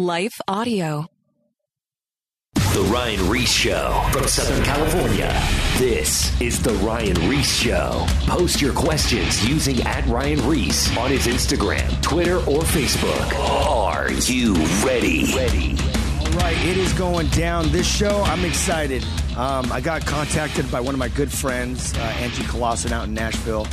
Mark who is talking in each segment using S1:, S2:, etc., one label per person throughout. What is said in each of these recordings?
S1: Life Audio.
S2: The Ryan Ries Show from Southern California. This is The Ryan Ries Show. Post your questions using at Ryan Ries on his Instagram, Twitter, or Facebook. Are you ready? Ready.
S3: All right, it is going down. This show, I'm excited. Um, I got contacted by one of my good friends, uh, Angie Colosson, out in Nashville,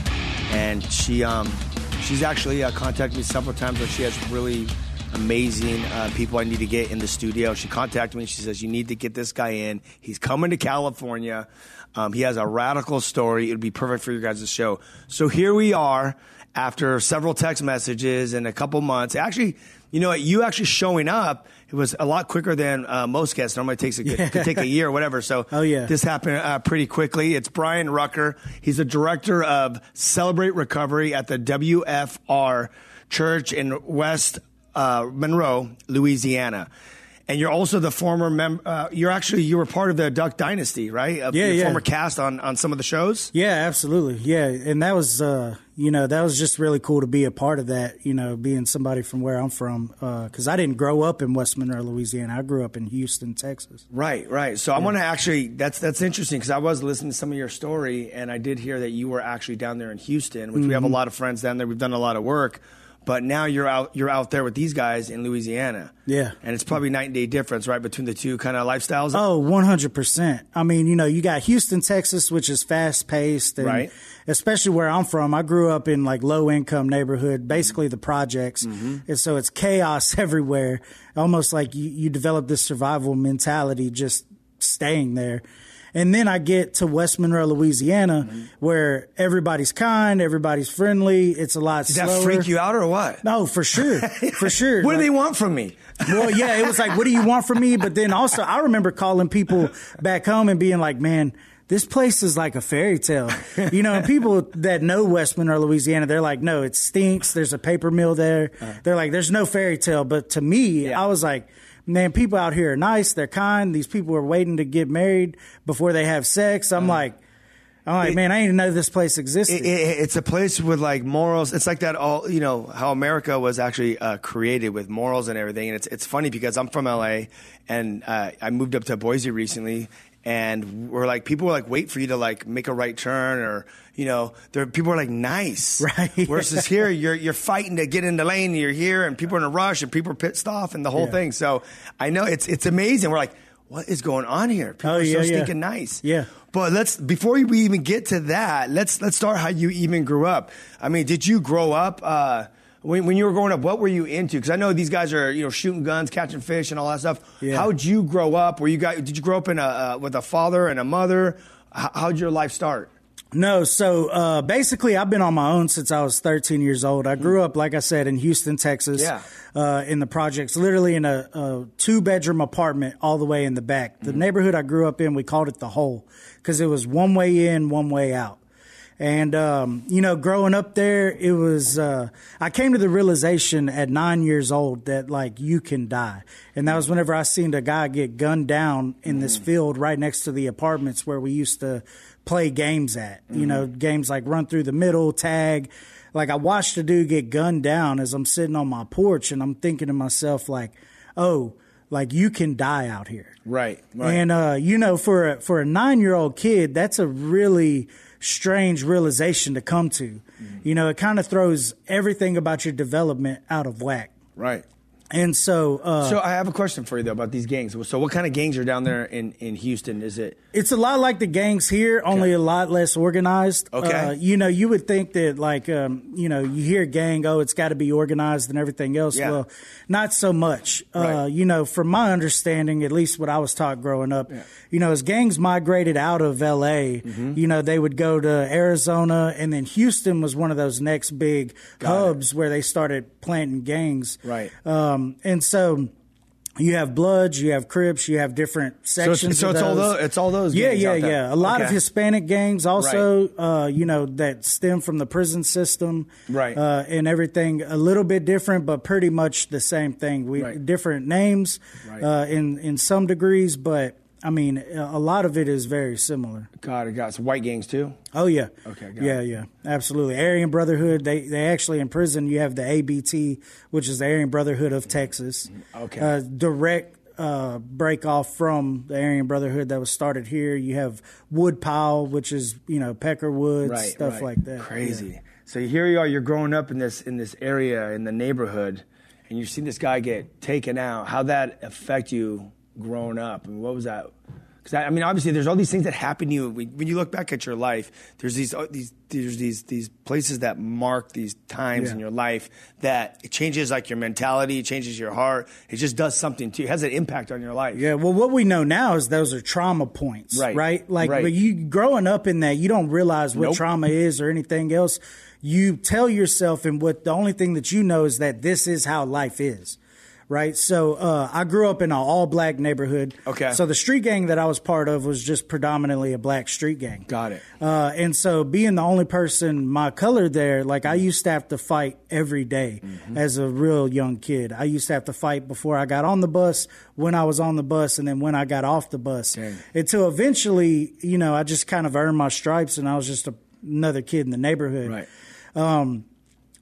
S3: and she um, she's actually uh, contacted me several times. But she has really amazing uh, people I need to get in the studio. She contacted me. She says you need to get this guy in. He's coming to California. Um, he has a radical story. It would be perfect for your guys' to show. So here we are after several text messages and a couple months. Actually, you know what? You actually showing up. It was a lot quicker than uh, most guests. Normally, it takes a,
S4: Yeah.
S3: could take a year or whatever. So,
S4: Oh, yeah.
S3: this happened uh, pretty quickly. It's Bryan Rucker. He's the director of Celebrate Recovery at the WFR Church in West uh, Monroe, Louisiana. And you're also the former member. Uh, you're actually you were part of the Duck Dynasty, right? Of
S4: Yeah, yeah.
S3: Former cast on on some of the shows.
S4: Yeah, absolutely. Yeah, and that was uh, you know that was just really cool to be a part of that. You know, being somebody from where I'm from because I didn't grow up in West Monroe, Louisiana. I grew up in Houston, Texas.
S3: Right, right. So I want to actually that's that's interesting because I was listening to some of your story and I did hear that you were actually down there in Houston, which we have a
S4: Mm-hmm.
S3: lot of friends down there. We've done a lot of work, but now you're out you're out there with these guys in Louisiana.
S4: Yeah.
S3: and it's probably night and day difference, right, between the two kind of lifestyles.
S4: Oh, 100%. I mean, you know, you got Houston, Texas, which is fast paced. And
S3: Right.
S4: Especially where I'm from. I grew up in like low income neighborhood, basically the projects.
S3: Mm-hmm.
S4: And so it's chaos everywhere. Almost like you, you develop this survival mentality just staying there. And then I get to West Monroe, Louisiana,
S3: Mm-hmm.
S4: where everybody's kind, everybody's friendly. It's a lot
S3: Did
S4: slower.
S3: that freak you out or what?
S4: No, for sure. For sure.
S3: What do they want from me?
S4: well, yeah, it was like, what do you want from me? But then also, I remember calling people back home and being like, man, this place is like a fairy tale. You know, people that know West Monroe, Louisiana, they're like, no, it stinks. There's a paper mill there. They're like, there's no fairy tale. But to me,
S3: Yeah.
S4: I was like, man, people out here are nice. They're kind. These people are waiting to get married before they have sex. I'm like, I'm like, man, I didn't know this place existed.
S3: It, it, it's a place with like morals. It's like that all you know how America was actually uh, created with morals and everything. And it's it's funny because I'm from LA and uh, I moved up to Boise recently, and we're like people were like wait for you to like make a right turn or you know there people are like nice
S4: Right.
S3: versus here you're you're fighting to get in the lane. And you're here and people are in a rush and people are pissed off and the whole
S4: Yeah.
S3: thing. So I know it's it's amazing. We're like. What is going on here? People
S4: Oh,
S3: are
S4: yeah,
S3: so
S4: yeah.
S3: stinking nice.
S4: Yeah.
S3: But let's before we even get to that, let's let's start how you even grew up. I mean, did you grow up uh, when when you were growing up? What were you into? Because I know these guys are you know shooting guns, catching fish, and all that stuff.
S4: Yeah.
S3: How'd you grow up? Were you guys? Did you grow up in a uh, with a father and a mother? How, how'd your life start?
S4: No, so uh, basically, I've been on my own since I was 13 years old. I grew up, like I said, in Houston, Texas.
S3: Yeah.
S4: Uh, in the projects, literally in a, a two bedroom apartment all the way in the back.
S3: Mm-hmm.
S4: The neighborhood I grew up in, we called it the hole because it was one way in, one way out. And, um, you know, growing up there, it was, uh, I came to the realization at nine years old that, like, you can die. And that was whenever I seen a guy get gunned down in this field right next to the apartments where we used to play games at. You know, games like run through the middle, tag. Like, I watched a dude get gunned down as I'm sitting on my porch and I'm thinking to myself, like, oh, like, you can die out here.
S3: Right.
S4: And uh, you know, for a, for a nine year old kid, that's a really strange realization to come to. You know, it kind of throws everything about your development out of whack.
S3: right.
S4: And so, uh,
S3: So I have a question for you though about these gangs. So what kind of gangs are down there in, in Houston? Is it
S4: it's a lot like the gangs here, only a lot less organized.
S3: Okay.
S4: Uh, you know, you would think that, like, um, you know, you hear gang, oh, it's got to be organized and everything else.
S3: Yeah.
S4: Well, not so much. Uh, you know, from my understanding, at least what I was taught growing up, you know, as gangs migrated out of LA,
S3: Mm-hmm.
S4: you know, they would go to Arizona, and then Houston was one of those next big hubs where they started planting gangs.
S3: Right.
S4: Um, and so. You have Bloods, you have Crips, you have different
S3: So it's-
S4: sections.
S3: so it's all
S4: those.
S3: it's all those
S4: Yeah, yeah, yeah. A lot of Hispanic gangs also, uh, you know, that stem from the prison system,
S3: Right.
S4: Uh, and everything a little bit different, but pretty much the same thing. We
S3: Right.
S4: different names
S3: Right.
S4: uh, in in some degrees, but I mean, a lot of it is very similar.
S3: Got it. Got it. So white gangs too.
S4: Oh yeah.
S3: Okay, got
S4: Yeah,
S3: it.
S4: yeah, absolutely. Aryan Brotherhood. They they actually in prison. You have the ABT, which is the Aryan Brotherhood of Texas.
S3: Okay.
S4: Uh, direct uh, break off from the Aryan Brotherhood that was started here. You have Woodpile, which is you know Peckerwood
S3: Right.
S4: stuff
S3: right.
S4: like that.
S3: Crazy.
S4: Yeah.
S3: So here you are. You're growing up in this in this area in the neighborhood, and you've seen this guy get taken out. How that affect you growing up? I mean, what was that? Because I, I mean, obviously, there's all these things that happen to you when, when you look back at your life. There's these uh, these there's these these places that mark these times
S4: Yeah.
S3: in your life that it changes like your mentality, it changes your heart. It just does something to you. It has an impact on your life.
S4: Yeah, well, what we know now is those are trauma points,
S3: Right,
S4: Right, like,
S3: right.
S4: but you growing up in that, you don't realize what
S3: Nope.
S4: trauma is or anything else. You tell yourself, and what the only thing that you know is that this is how life is, right? So, uh, I grew up in an all black neighborhood.
S3: Okay.
S4: So the street gang that I was part of was just predominantly a black street gang.
S3: Got it.
S4: Uh, and so being the only person my color there, like I used to have to fight every day
S3: Mm-hmm.
S4: as a real young kid. I used to have to fight before I got on the bus, when I was on the bus, and then when I got off the bus.
S3: Dang.
S4: Until eventually, you know, I just kind of earned my stripes and I was just a, another kid in the neighborhood.
S3: Right.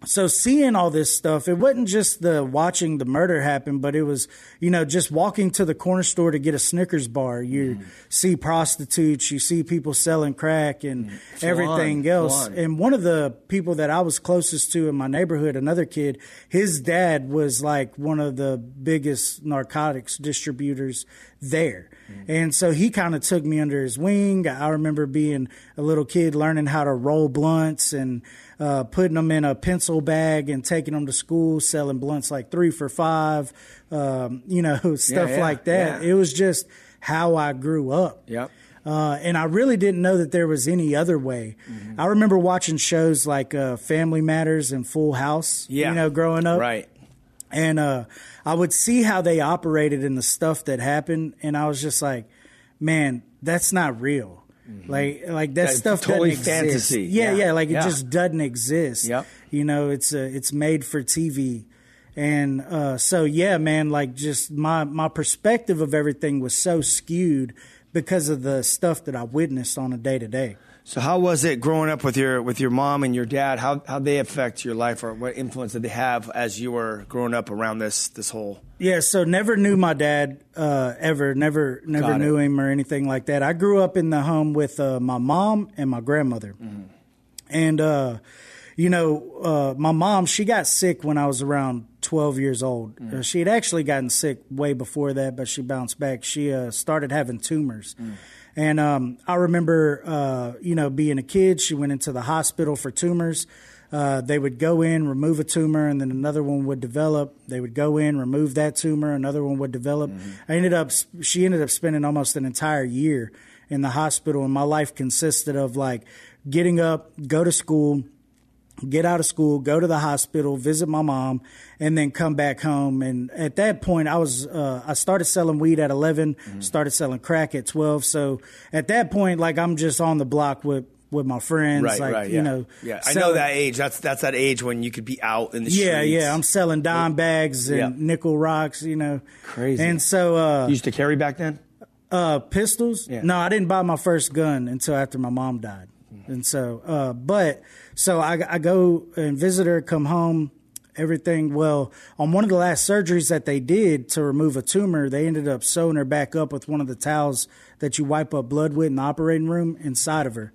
S4: So seeing all this stuff, it wasn't just the watching the murder happen, but it was, you know, just walking to the corner store to get a Snickers bar. You
S3: Mm.
S4: see prostitutes, you see people selling crack and everything
S3: Fun,
S4: else. And one of the people that I was closest to in my neighborhood, another kid, his dad was like one of the biggest narcotics distributors there. And so he kind of took me under his wing. I remember being a little kid learning how to roll blunts and uh, putting them in a pencil bag and taking them to school, selling blunts like three for five, um, you know, stuff
S3: yeah,
S4: like that.
S3: yeah.
S4: It was just how I grew up.
S3: Yep.
S4: Uh, and I really didn't know that there was any other way.
S3: Mm-hmm.
S4: I remember watching shows like uh, Family Matters and Full House,
S3: Yeah.
S4: you know, growing up.
S3: Right.
S4: And uh, I would see how they operated and the stuff that happened, and I was just like, man, that's not real. Like, like that
S3: That's
S4: stuff
S3: totally
S4: doesn't exist.
S3: fantasy.
S4: Yeah,
S3: Yeah.
S4: yeah, like it
S3: Yeah.
S4: just doesn't exist.
S3: Yep.
S4: You know, it's uh, it's made for TV, and uh, so yeah, man, like just my my perspective of everything was so skewed because of the stuff that I witnessed on a day to day.
S3: So how was it growing up with your with your mom and your dad? How how they affect your life, or what influence did they have as you were growing up around this this whole?
S4: Yeah, so never knew my dad uh, ever, never, never
S3: Got it.
S4: knew him or anything like that. I grew up in the home with uh, my mom and my grandmother,
S3: Mm-hmm.
S4: and uh, you know, uh, my mom she got sick when I was around twelve years old.
S3: Mm.
S4: Uh, she had actually gotten sick way before that, but she bounced back. She uh, started having tumors.
S3: Mm.
S4: And um, I remember, uh, you know, being a kid, she went into the hospital for tumors. Uh, they would go in, remove a tumor, and then another one would develop. They would go in, remove that tumor, another one would develop. I ended up, she ended up spending almost an entire year in the hospital, and my life consisted of like getting up, go to school, get out of school, go to the hospital, visit my mom, and then come back home. And at that point, I was uh, I started selling weed at 11, started selling crack at 12. So at that point, like I'm just on the block with with my friends,
S3: Right,
S4: like
S3: right,
S4: you
S3: yeah.
S4: know,
S3: yeah. I know that age. That's that's that age when you could be out in the
S4: Yeah,
S3: streets.
S4: yeah. Yeah. I'm selling dime bags and
S3: Yeah.
S4: nickel rocks, you know.
S3: Crazy.
S4: And so uh,
S3: You used to carry back then.
S4: uh, pistols.
S3: Yeah.
S4: No, I didn't buy my first gun until after my mom died. And so, uh, but so I, I go and visit her, come home, everything. Well, on one of the last surgeries that they did to remove a tumor, they ended up sewing her back up with one of the towels that you wipe up blood with in the operating room inside of her,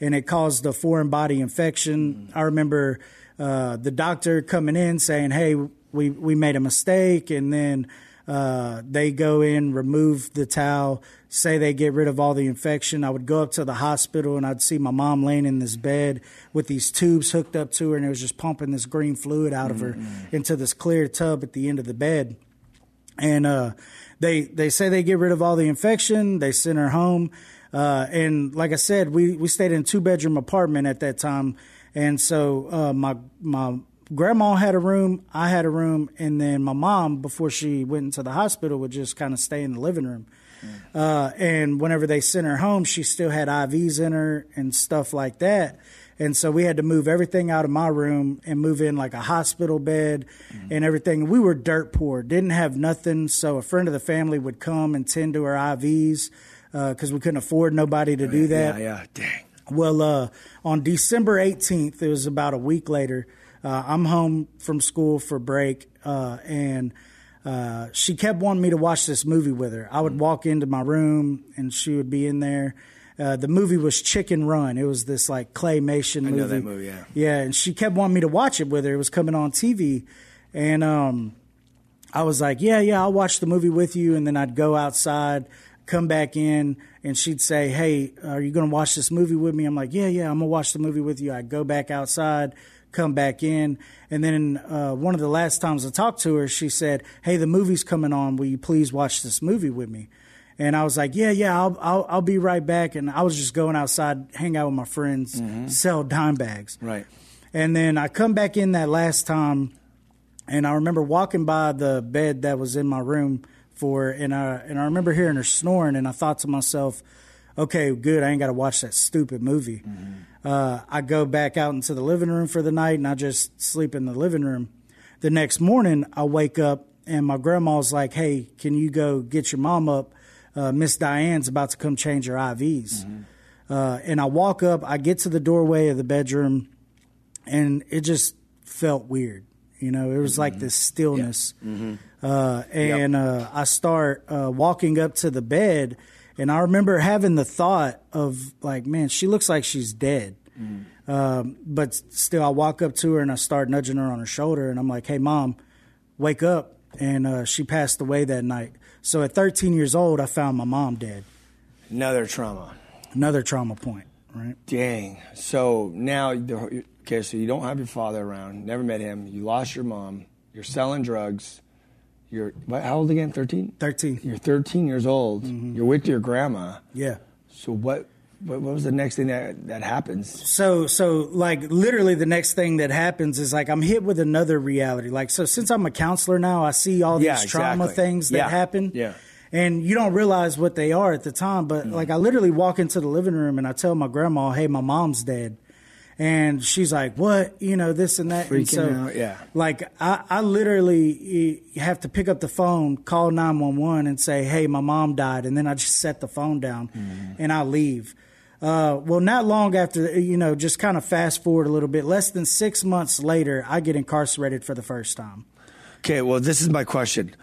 S4: and it caused a foreign body infection. I remember uh, the doctor coming in saying, "Hey, we we made a mistake," and then. Uh, they go in, remove the towel, say they get rid of all the infection. I would go up to the hospital and I'd see my mom laying in this bed with these tubes hooked up to her, and it was just pumping this green fluid out of her into this clear tub at the end of the bed. And uh, they they say they get rid of all the infection. They send her home. Uh, and like I said, we, we stayed in a two bedroom apartment at that time. And so uh, my my grandma had a room, I had a room, and then my mom, before she went into the hospital, would just kind of stay in the living room. Uh, and whenever they sent her home, she still had IVs in her and stuff like that. And so we had to move everything out of my room and move in like a hospital bed and everything. We were dirt poor, didn't have nothing. So a friend of the family would come and tend to her IVs. because we couldn't afford nobody to do that.
S3: Yeah, yeah. Dang.
S4: Well, uh, on December 18th, it was about a week later, uh, I'm home from school for break, uh, and uh, she kept wanting me to watch this movie with her. I would
S3: Mm.
S4: walk into my room, and she would be in there. Uh, the movie was Chicken Run. It was this like claymation movie.
S3: know that movie, yeah.
S4: Yeah, and she kept wanting me to watch it with her. It was coming on TV, and um, I was like, yeah, yeah, I'll watch the movie with you. And then I'd go outside, come back in, and she'd say, hey, are you going to watch this movie with me? I'm like, yeah, yeah, I'm going to watch the movie with you. I'd go back outside, come back in. And then uh, one of the last times I talked to her, she said, hey, the movie's coming on. Will you please watch this movie with me? And I was like, yeah, yeah, I'll, I'll, I'll be right back. And I was just going outside, hang out with my friends, sell dime bags.
S3: Right.
S4: And then I come back in that last time, and I remember walking by the bed that was in my room for, and I and I remember hearing her snoring, and I thought to myself, okay, good, I ain't got to watch that stupid movie. Uh, I go back out into the living room for the night, and I just sleep in the living room. The next morning, I wake up, and my grandma's like, hey, can you go get your mom up? Uh, Miss Diane's about to come change her IVs. Uh, and I walk up, I get to the doorway of the bedroom, and it just felt weird. You know, it was like this stillness. Uh, and uh, I start uh, walking up to the bed, and I remember having the thought of like, man, she looks like she's dead. Um, but still, I walk up to her and I start nudging her on her shoulder, and I'm like, hey, mom, wake up. And uh, she passed away that night. So at 13 years old, I found my mom dead.
S3: Another trauma.
S4: Another trauma point, right?
S3: Dang. So now, okay, so you don't have your father around. Never met him. You lost your mom. You're selling drugs. You're what, how old again? Thirteen.
S4: 13.
S3: You're 13 years old. Mm-hmm. You're with your grandma.
S4: Yeah.
S3: So what? What, what was the next thing that that happens?
S4: So, so like literally the next thing that happens is like I'm hit with another reality. Like, so since I'm a counselor now, I see all these
S3: Yeah,
S4: trauma things that
S3: Yeah,
S4: happen.
S3: yeah.
S4: And you don't realize what they are at the time. But mm-hmm. like, I literally walk into the living room and I tell my grandma, hey, my mom's dead. And she's like, what? You know, this and that. and
S3: Freaking
S4: so,
S3: out, yeah.
S4: Like, I, I literally have to pick up the phone, call 911 and say, hey, my mom died. And then I just set the phone down
S3: Mm-hmm.
S4: and I leave. Uh, well, not long after, you know, just kind of fast forward a little bit, less than six months later, I get incarcerated for the first time.
S3: Okay, well, this is my question.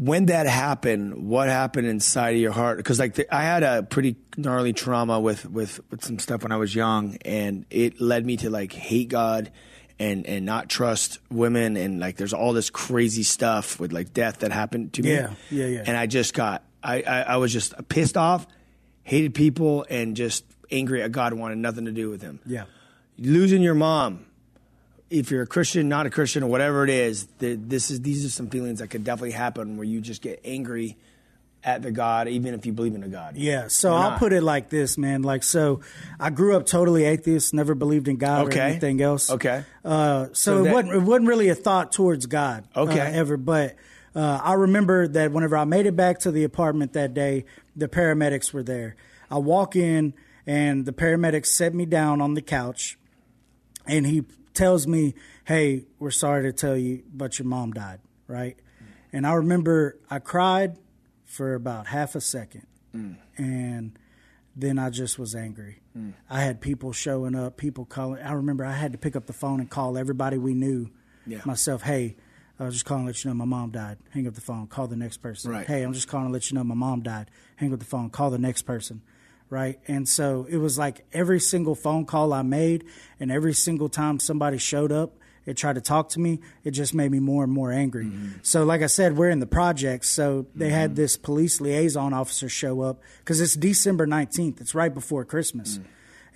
S3: When that happened, what happened inside of your heart? Because like the, I had a pretty gnarly trauma with, with with some stuff when I was young, and it led me to like hate God and and not trust women, and like there's all this crazy stuff with like death that happened to me.
S4: Yeah, yeah, yeah.
S3: And I just got I I, I was just pissed off, hated people, and just angry at God, wanted nothing to do with Him
S4: Yeah.
S3: losing your mom if you're a christian not a christian or whatever it is th- this is these are some feelings that could definitely happen where you just get angry at the god even if you believe in a god
S4: Yeah, so I'll put it like this, man. Like, so I grew up totally atheist, never believed in God or anything else.
S3: Okay.
S4: Uh, so
S3: So
S4: it wasn't it wasn't really a thought towards God. uh,
S3: Okay.
S4: ever, but uh, I remember that whenever I made it back to the apartment that day, the paramedics were there. I walk in and the paramedics set me down on the couch, and he tells me, "Hey, we're sorry to tell you, but your mom died." Right, and I remember I cried for about half a second, mm. and then I just was angry. Mm. I had people showing up, people calling. I remember I had to pick up the phone and call everybody we knew.
S3: Yeah.
S4: Myself, hey, I was just calling to let you know my mom died. Hang up the phone, call the next person.
S3: Right.
S4: Hey, I'm just calling to let you know my mom died. Hang up the phone, call the next person. Right. And so it was like every single phone call I made and every single time somebody showed up and tried to talk to me, it just made me more and more angry. Mm-hmm. So, like I said, we're in the projects. So they had mm-hmm. this police liaison officer show up because it's December 19th. It's right before Christmas. Mm.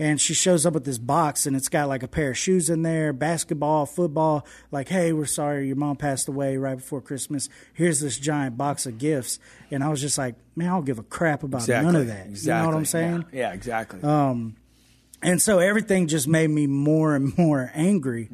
S4: And she shows up with this box and it's got like a pair of shoes in there, basketball, football. Like, hey, we're sorry your mom passed away right before Christmas. Here's this giant box of gifts. And I was just like, man, I don't give a crap about
S3: exactly
S4: none of that.
S3: exactly
S4: You know what I'm saying?
S3: yeah, yeah exactly
S4: And so everything just made me more and more angry.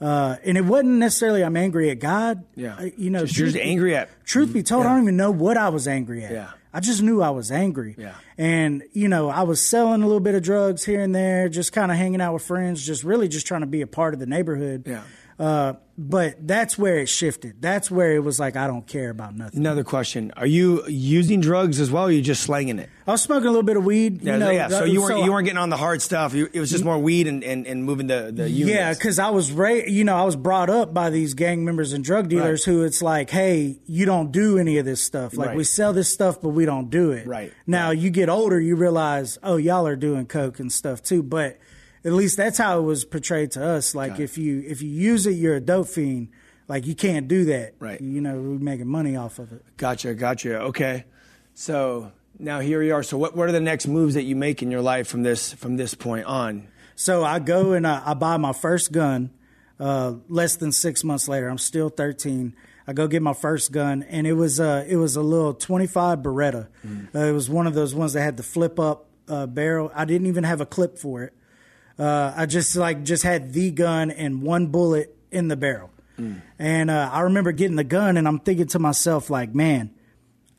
S4: Uh, and it wasn't necessarily I'm angry at God.
S3: Mm-hmm. Yeah.
S4: Uh, you know,
S3: Just you're
S4: truth
S3: just
S4: be-
S3: angry at-
S4: Truth be told, I don't even know what I was angry at.
S3: Yeah.
S4: I just knew I was angry.
S3: Yeah.
S4: And you know, I was selling a little bit of drugs here and there, just kind of hanging out with friends, just really just trying to be a part of the neighborhood.
S3: Yeah.
S4: Uh, but that's where it shifted. That's where it was like I don't care about nothing.
S3: Another question: Are you using drugs as well? or Are you just slanging it?
S4: I was smoking a little bit of weed.
S3: Yeah,
S4: you know,
S3: yeah. So uh, you weren't
S4: so
S3: you weren't getting on the hard stuff. You, it was just mm-hmm. more weed and, and, and moving the the units.
S4: Yeah, because I was ra- you know, I was brought up by these gang members and drug dealers
S3: Right.
S4: who it's like, hey, you don't do any of this stuff. Like
S3: Right.
S4: we sell this stuff, but we don't do it.
S3: Right.
S4: Now you get older, you realize, oh, y'all are doing coke and stuff too. But at least that's how it was portrayed to us. Like if you if you use it, you're a dope fiend. Like you can't do that.
S3: Right.
S4: You know, we're making money off of it.
S3: Gotcha, gotcha. Okay, so now here we are. So what what are the next moves that you make in your life from this from this point on?
S4: So I go and I, I buy my first gun. Uh, less than six months later, I'm still 13. I go get my first gun, and it was uh, it was a little 25 Beretta. Uh, it was one of those ones that had the flip up uh, barrel. I didn't even have a clip for it. Uh, I just like just had the gun and one bullet in the barrel. And uh, I remember getting the gun, and I'm thinking to myself, like, man,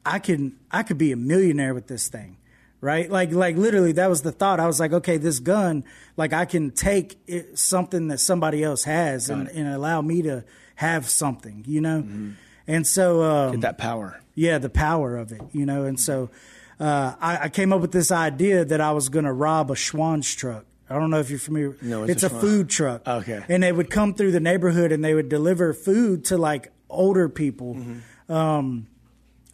S4: I can I could be a millionaire with this thing, right? Like like literally that was the thought. I was like, okay, this gun, like I can take it, something that somebody else has and, and allow me to have something, you know. And so um,
S3: Get that power.
S4: yeah, the power of it, you know. And so uh, I, I came up with this idea that I was going to rob a Schwan's truck. I don't know if you're familiar.
S3: No, what's
S4: it's
S3: a
S4: food truck.
S3: Okay.
S4: And they would come through the neighborhood and they would deliver food to like older people.
S3: Mm-hmm.
S4: Um,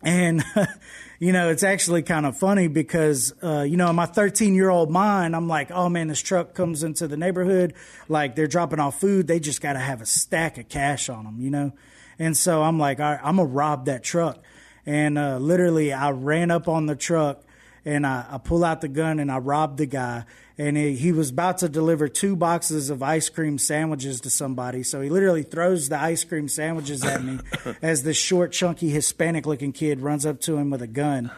S4: and you know, it's actually kind of funny because uh, you know, in my 13 year old mind, I'm like, oh man, this truck comes into the neighborhood, like they're dropping off food. They just got to have a stack of cash on them, you know. And so I'm like, all right, I'm gonna rob that truck. And uh, literally, I ran up on the truck and I, I pull out the gun and I robbed the guy. And he, he was about to deliver two boxes of ice cream sandwiches to somebody. So he literally throws the ice cream sandwiches at me as this short, chunky, Hispanic looking kid runs up to him with a gun.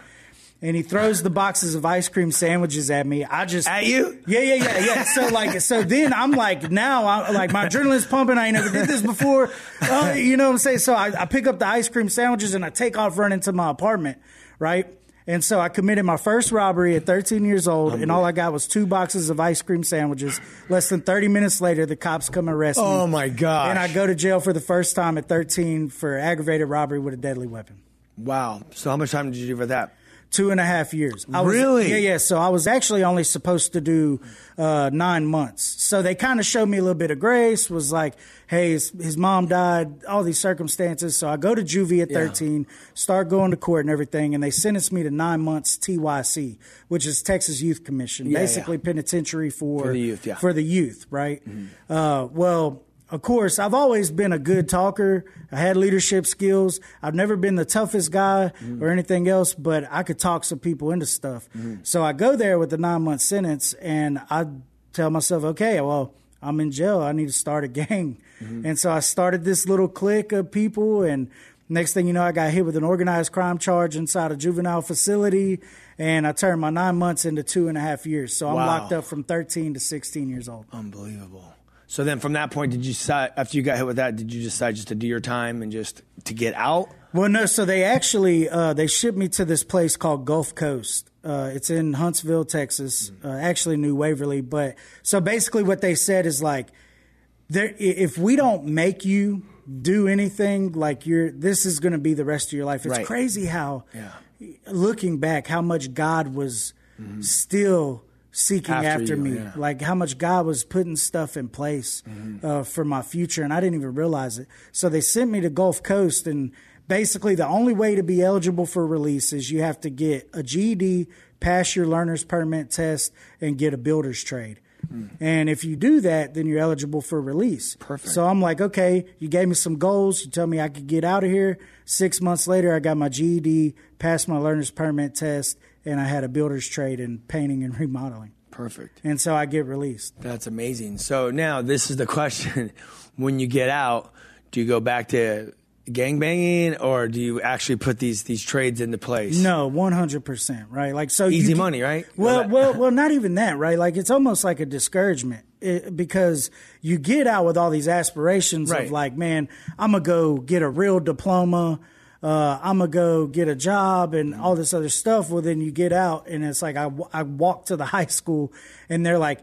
S4: And he throws the boxes of ice cream sandwiches at me. I just
S3: At you?
S4: yeah, yeah, yeah, yeah. So like, so then I'm like, now I'm like, my adrenaline's pumping. I ain't never did this before. Uh, you know what I'm saying? So I, I pick up the ice cream sandwiches and I take off running to my apartment, right? And so I committed my first robbery at 13 years old, and all I got was two boxes of ice cream sandwiches. Less than 30 minutes later, the cops come and arrest me.
S3: Oh, my god!
S4: And I go to jail for the first time at 13 for aggravated robbery with a deadly weapon.
S3: Wow. So how much time did you do for that?
S4: Two and a half years. I was-
S3: Really?
S4: Yeah, yeah. So I was actually only supposed to do uh, nine months. So they kind of showed me a little bit of grace. Was like, hey, his, his mom died, all these circumstances. So I go to juvie at
S3: Yeah.
S4: 13, start going to court and everything, and they sentenced me to nine months TYC, which is Texas Youth Commission,
S3: Yeah,
S4: basically
S3: yeah.
S4: penitentiary for
S3: For the youth, yeah. Mm-hmm.
S4: for the youth, right? Uh, well. Of course, I've always been a good talker. I had leadership skills. I've never been the toughest guy
S3: Mm-hmm.
S4: or anything else, but I could talk some people into stuff. So I go there with the nine month sentence and I tell myself, okay, well, I'm in jail. I need to start a gang.
S3: Mm-hmm.
S4: And so I started this little clique of people and next thing you know, I got hit with an organized crime charge inside a juvenile facility and I turned my nine months into two and a half years. So I'm
S3: Wow.
S4: locked up from 13 to 16 years old.
S3: Unbelievable. So then from that point, did you decide, after you got hit with that, did you decide just to do your time and just to get out?
S4: Well, no. So they actually uh, they shipped me to this place called Gulf Coast. Uh, it's in Huntsville, Texas. Uh, actually, New Waverly. But so basically, what they said is like, there, if we don't make you do anything, like you're, this is going to be the rest of your life. It's
S3: Right.
S4: crazy how,
S3: Yeah.
S4: looking back, how much God was still seeking
S3: After
S4: after,
S3: you,
S4: me.
S3: yeah.
S4: Like how much God was putting stuff in place uh, for my future, and I didn't even realize it. So they sent me to Gulf Coast, and basically the only way to be eligible for release is you have to get a GED, pass your learner's permit test, and get a builder's trade. Mm. And if you do that, then you're eligible for release.
S3: Perfect.
S4: So I'm like, okay, you gave me some goals. You told me I could get out of here. Six months later, I got my GED, passed my learner's permit test, and I had a builder's trade in painting and remodeling.
S3: Perfect.
S4: And so I get released.
S3: That's amazing. So now this is the question: When you get out, do you go back to gangbanging, or do you actually put these these trades into place?
S4: No, one hundred percent, right? Like so,
S3: Easy
S4: can-
S3: money, right?
S4: Well,
S3: Well,
S4: well, not even that, right? Like it's almost like a discouragement it, because you get out with all these aspirations
S3: Right.
S4: of like, man, I'm gonna go get a real diploma. Uh, I'm gonna go get a job and all this other stuff. Well, then you get out and it's like I, I walk to the high school and they're like,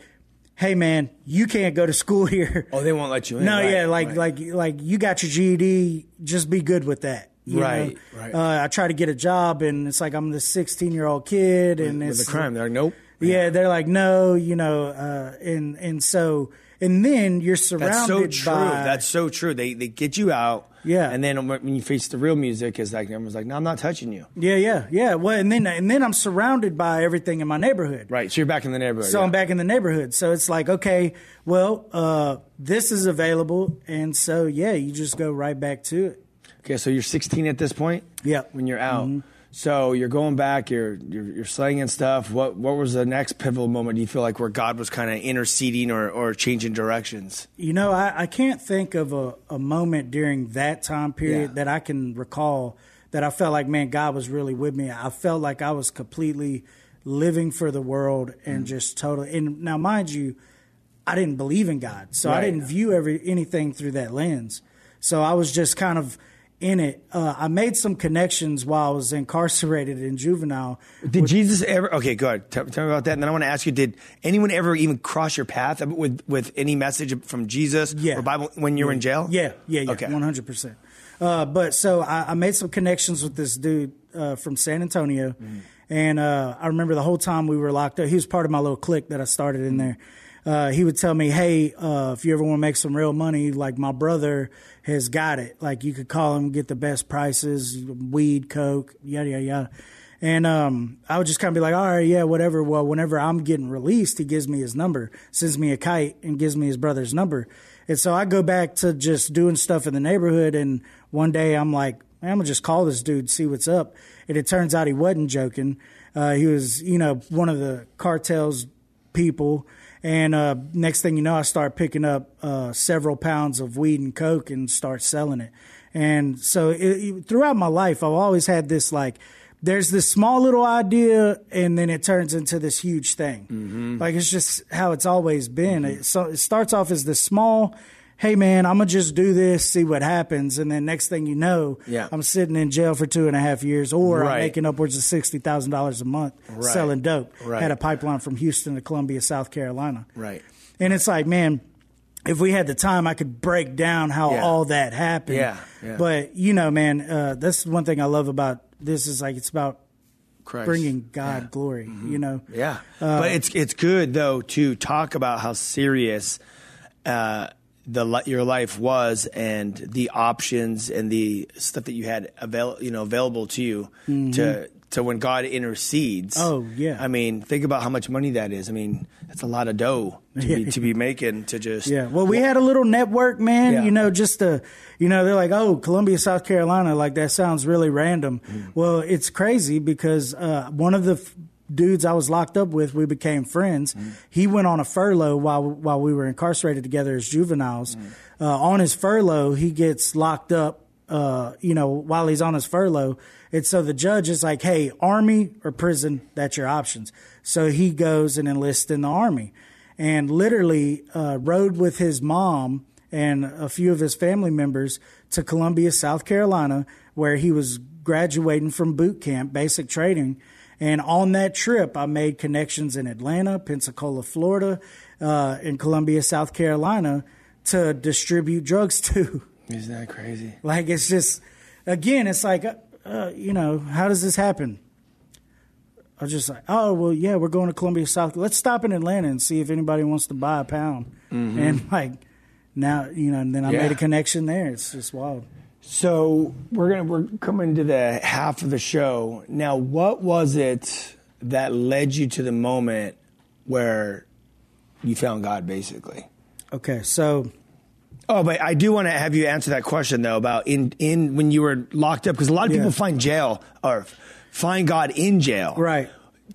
S4: hey man, you can't go to school here.
S3: Oh, they won't let you in.
S4: No,
S3: right,
S4: yeah, like
S3: right.
S4: like like you got your GED, just be good with that. you
S3: Right,
S4: know?
S3: right.
S4: Uh, I try to get a job, and it's like I'm the 16 year old kid, and
S3: with
S4: it's
S3: the crime. They're like, nope.
S4: Yeah, they're like, no, you know, uh, and and so and then you're surrounded
S3: That's so true.
S4: by
S3: That's so true. They they get you out.
S4: Yeah.
S3: And then when you face the real music, is like everyone's like, no, I'm not touching you.
S4: yeah, yeah, yeah. Well, and then and then I'm surrounded by everything in my neighborhood.
S3: Right. So you're back in the neighborhood.
S4: So
S3: yeah.
S4: I'm back in the neighborhood. So it's like, okay, well, uh, this is available, and so yeah, you just go right back to it.
S3: Okay, so you're 16 at this point.
S4: Yeah.
S3: When you're out,
S4: Mm-hmm.
S3: So you're going back. You're you're, you're slanging stuff. What what was the next pivotal moment? Do you feel like where God was kind of interceding or or changing directions?
S4: You know, I, I can't think of a, a moment during that time period
S3: Yeah.
S4: that I can recall that I felt like, man, God was really with me. I felt like I was completely living for the world and
S3: Mm.
S4: just totally. And now, mind you, I didn't believe in God, so I didn't view every anything through that lens. So I was just kind of in it. Uh, I made some connections while I was incarcerated in juvenile.
S3: Did Jesus ever? Okay, go ahead. Tell, tell me about that. And then I want to ask you: Did anyone ever even cross your path with with any message from Jesus
S4: Yeah.
S3: or Bible when you were in jail?
S4: Yeah, yeah, yeah,
S3: Okay.
S4: one hundred percent. Uh, But so I, I made some connections with this dude uh, from San Antonio,
S3: Mm-hmm.
S4: and uh, I remember the whole time we were locked up. He was part of my little clique that I started in there. Uh, he would tell me, "Hey, uh, if you ever want to make some real money, like my brother has got it. Like you could call him, get the best prices, weed, coke, yada yada yada." And um, I would just kind of be like, all right, yeah, whatever. Well, whenever I'm getting released, he gives me his number, sends me a kite, and gives me his brother's number. And so I go back to just doing stuff in the neighborhood. And one day I'm like, I'm to just call this dude, see what's up. And it turns out he wasn't joking. Uh, he was, you know, one of the cartel's people. And uh, next thing you know, I start picking up uh, several pounds of weed and coke and start selling it. And so it, it- throughout my life, I've always had this like, there's this small little idea, and then it turns into this huge thing. Like it's just how it's always been. It, so it starts off as this small. Hey man, I'm gonna just do this, see what happens, and then next thing you know,
S3: Yeah.
S4: I'm sitting in jail for two and a half years, or
S3: Right.
S4: I'm making upwards of sixty thousand dollars a month
S3: Right.
S4: selling dope.
S3: Right.
S4: Had a pipeline from Houston to Columbia, South Carolina.
S3: Right.
S4: And it's like, man, if we had the time, I could break down how
S3: Yeah.
S4: all that happened.
S3: Yeah, yeah.
S4: But you know, man, uh, that's one thing I love about this is like it's about
S3: Christ.
S4: bringing God glory. You know.
S3: Yeah,
S4: Uh,
S3: but it's it's good though to talk about how serious uh, the your life was and the options and the stuff that you had avail you know available to you to to when God intercedes.
S4: Mm-hmm. Oh, yeah.
S3: I mean, think about how much money that is. I mean, that's a lot of dough to be to be making to just
S4: Yeah. Well, we had a little network, man.
S3: Yeah.
S4: You know, just to, you know, they're like, oh, Columbia, South Carolina, like that sounds really random.
S3: Mm-hmm.
S4: Well, it's crazy because uh, one of the f- dudes I was locked up with, we became friends.
S3: Mm-hmm.
S4: He went on a furlough while while we were incarcerated together as juveniles.
S3: Mm-hmm.
S4: Uh, on his furlough, he gets locked up. Uh, you know, while he's on his furlough, and so the judge is like, "Hey, army or prison? That's your options." So he goes and enlists in the army and literally uh, rode with his mom and a few of his family members to Columbia, South Carolina, where he was graduating from boot camp, basic training. And on that trip, I made connections in Atlanta, Pensacola, Florida, uh, and Columbia, South Carolina to distribute drugs to.
S3: Isn't that crazy?
S4: Like, it's just, again, it's like, uh, uh, you know, how does this happen? I was just like, oh well, yeah, we're going to Columbia, South. Let's stop in Atlanta and see if anybody wants to buy a pound. And like now, you know, and then I
S3: Yeah.
S4: made a connection there. It's just wild.
S3: So we're gonna we're coming to the half of the show now. What was it that led you to the moment where you found God, basically?
S4: Okay, so
S3: Oh, but I do want to have you answer that question though about in in when you were locked up because a lot of
S4: Yeah.
S3: people find jail or find God in jail.
S4: right.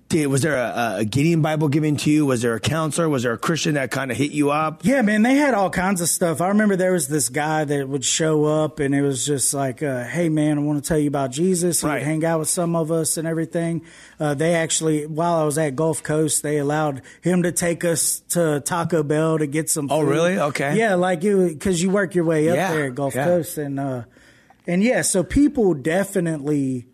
S3: Did, was there a, a Gideon Bible given to you? Was there a counselor? Was there a Christian that kind of hit you up?
S4: Yeah, man, they had all kinds of stuff. I remember there was this guy that would show up, and it was just like, uh, "Hey, man, I want to tell you about Jesus." He
S3: Right.
S4: would hang out with some of us and everything. Uh, they actually, while I was at Gulf Coast, they allowed him to take us to Taco Bell to get some.
S3: Oh, really? Okay.
S4: Yeah, like you because you work your way up
S3: Yeah,
S4: there at Gulf
S3: yeah.
S4: Coast, and uh, and yeah, so people definitely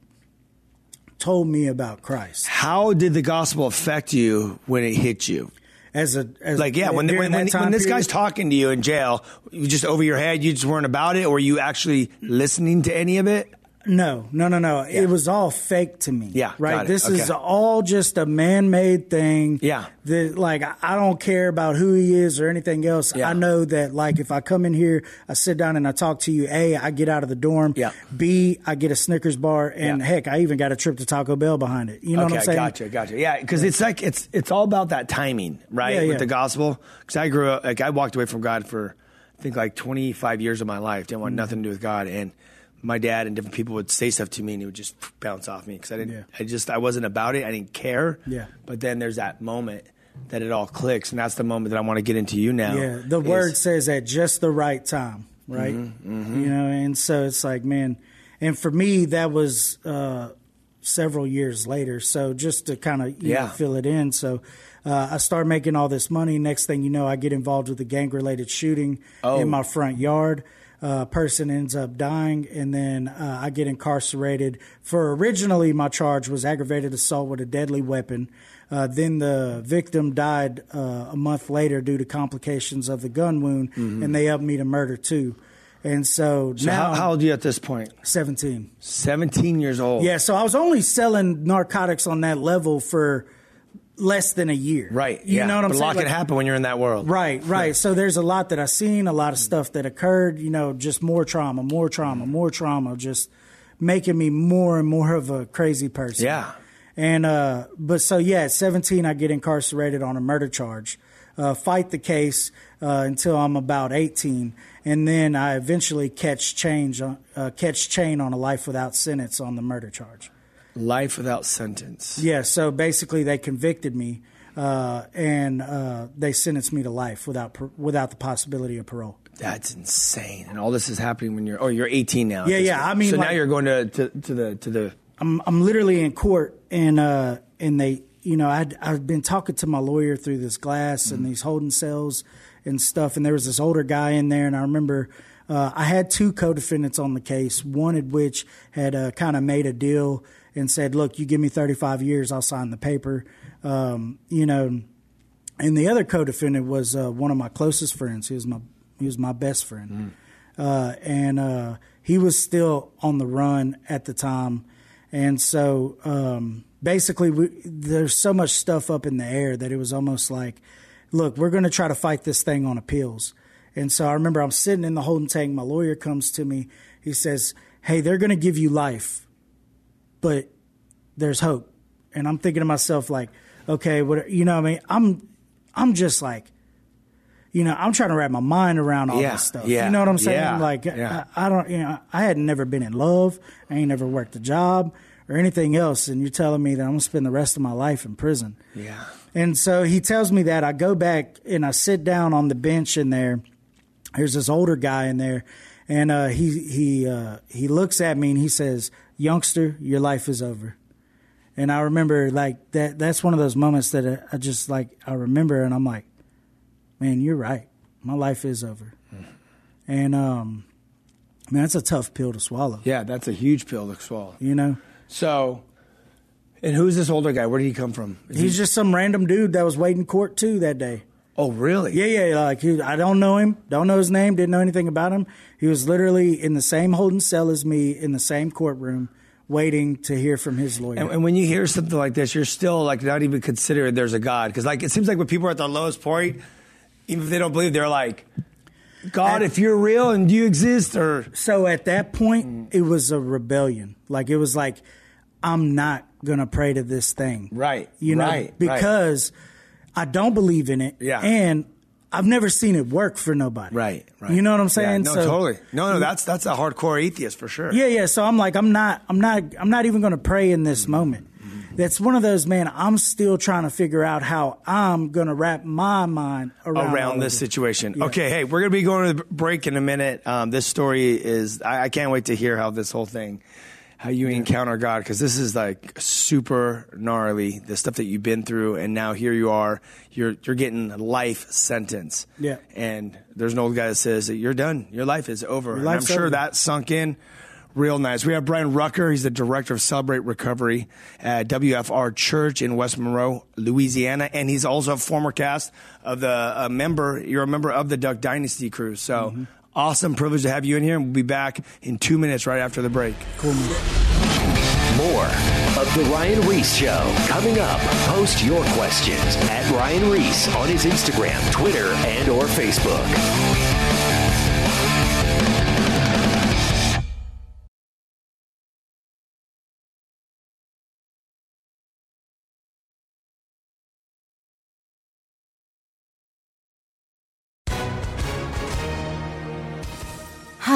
S4: told me about Christ.
S3: How did the gospel affect you when it hit you?
S4: as a as
S3: Like, yeah, when when, when, when this guy's talking to you in jail, you just over your head, you just weren't about it, or were you actually listening to any of it?
S4: No, no, no, no. It was all fake to me.
S3: Yeah,
S4: right. This is all just a man-made thing.
S3: Yeah.
S4: That like I- don't care about who he is or anything else.
S3: Yeah.
S4: I know that like if I come in here, I sit down and I talk to you. A, I get out of the dorm.
S3: Yeah.
S4: B, I get a Snickers bar, and
S3: Yeah.
S4: heck, I even got a trip to Taco Bell behind it. You know
S3: okay,
S4: what I'm saying?
S3: gotcha, gotcha. Yeah, because it's like it's it's all about that timing, right?
S4: Yeah,
S3: With
S4: yeah.
S3: the gospel, because I grew up like I walked away from God for I think like 25 years of my life. Didn't want mm. nothing to do with God, and my dad and different people would say stuff to me, and it would just bounce off me because I didn't.
S4: Yeah.
S3: I just I wasn't about it. I didn't care.
S4: Yeah.
S3: But then there's that moment that it all clicks, and that's the moment that I want to get into you now.
S4: Yeah, the
S3: is-
S4: word says at just the right time, right?
S3: Mm-hmm,
S4: You know, and so it's like, man, and for me, that was uh, several years later. So just to kind of know,
S3: Yeah.
S4: fill it in, so uh, I start making all this money. Next thing you know, I get involved with a gang related shooting
S3: Oh.
S4: in my front yard. Uh, person ends up dying, and then uh, I get incarcerated for originally my charge was aggravated assault with a deadly weapon. Uh, then the victim died uh, a month later due to complications of the gun wound, and they upped me to murder too. And so,
S3: So
S4: now
S3: how, how old are you at this point?
S4: 17.
S3: 17 years old.
S4: Yeah, so I was only selling narcotics on that level for less than a year.
S3: Right.
S4: You
S3: yeah.
S4: know what I'm
S3: but
S4: saying?
S3: A lot
S4: Like-
S3: can happen when you're in that world.
S4: Right, right. So there's a lot that I've seen, a lot of stuff that occurred, you know, just more trauma, more trauma, more trauma, just making me more and more of a crazy person.
S3: Yeah.
S4: And, uh, but so yeah, at 17, I get incarcerated on a murder charge, uh, fight the case, uh, until I'm about 18. And then I eventually catch change, uh, catch chain on a life without sentence on the murder charge.
S3: Life without sentence.
S4: Yeah, so basically they convicted me uh, and uh, they sentenced me to life without without the possibility of parole.
S3: That's insane. And all this is happening when you're oh you're 18 now.
S4: Yeah, yeah,
S3: point.
S4: I mean,
S3: so now you're going to, to to the to the
S4: I'm I'm literally in court and uh, and they you know I'd I've been talking to my lawyer through this glass and these holding cells and stuff and there was this older guy in there and I remember uh, I had two co-defendants on the case one of which had uh, kind of made a deal and said look you give me 35 years I'll sign the paper um, you know and the other co-defendant was uh, one of my closest friends. He was my he was my best friend, uh, and uh, he was still on the run at the time. And so um, basically, we, there's so much stuff up in the air that it was almost like, look, we're going to try to fight this thing on appeals. And so I remember I'm sitting in the holding tank. My lawyer comes to me. He says, "Hey, they're going to give you life, but there's hope." And I'm thinking to myself like, okay, what you know? what I mean, I'm I'm just like, you know, I'm trying to wrap my mind around all
S3: Yeah,
S4: this stuff.
S3: yeah,
S4: You know what I'm saying?
S3: yeah,
S4: like. I, I don't, you know, I had never been in love. I ain't never worked a job or anything else, and you're telling me that I'm gonna spend the rest of my life in prison.
S3: yeah.
S4: And so he tells me that I go back and I sit down on the bench in there. There's this older guy in there, and uh, he he uh, he looks at me and he says, "Youngster, your life is over." And I remember like that. That's one of those moments that I, I just like I remember, and I'm like, "Man, you're right. My life is over." And um, man, that's a tough pill to swallow.
S3: Yeah, that's a huge pill to swallow.
S4: You know,
S3: So, and who's this older guy? Where did he come from? Is
S4: he's
S3: he-
S4: just some random dude that was waiting court too that day.
S3: Oh, really?
S4: Yeah, yeah. Like he, I don't know him, don't know his name, didn't know anything about him. He was literally in the same holding cell as me in the same courtroom, waiting to hear from his lawyer.
S3: And, and when you hear something like this, you're still like not even considering there's a God because like it seems like when people are at their lowest point, even if they don't believe, they're like, God, if you're real and you exist, or
S4: so at that point, it was a rebellion. Like it was like, I'm not gonna pray to this thing,
S3: Right,
S4: You know,
S3: right, right.
S4: I don't believe in it,
S3: Yeah.
S4: and I've never seen it work for nobody,
S3: right, right.
S4: You know what I'm
S3: Yeah,
S4: saying?
S3: no,
S4: So-
S3: totally. No, no, that's that's a hardcore atheist for sure.
S4: Yeah, yeah. So I'm like, I'm not, I'm not, I'm not even going to pray in this moment. That's one of those, man. I'm still trying to figure out how I'm going to wrap my mind around,
S3: around this situation.
S4: Yeah.
S3: Okay, hey, we're gonna be going to the break in a minute. Um, this story is I, I can't wait to hear how this whole thing, how you encounter God, because this is like super gnarly. The stuff that you've been through, and now here you are. You're you're getting a life sentence.
S4: Yeah.
S3: and there's an old guy that says that you're done. Your life is over. and I'm sure
S4: over.
S3: that sunk in Real nice. We have Bryan Rucker. He's the director of Celebrate Recovery at WFR Church in West Monroe, Louisiana, and he's also a former cast of the a member. You're a member of the Duck Dynasty crew. So mm-hmm. Awesome privilege to have you in here. And we'll be back in two minutes right after the break.
S4: Cool.
S2: More of the Ryan Ries Show coming up. Post your questions at Ryan Ries on his Instagram, Twitter, and or Facebook.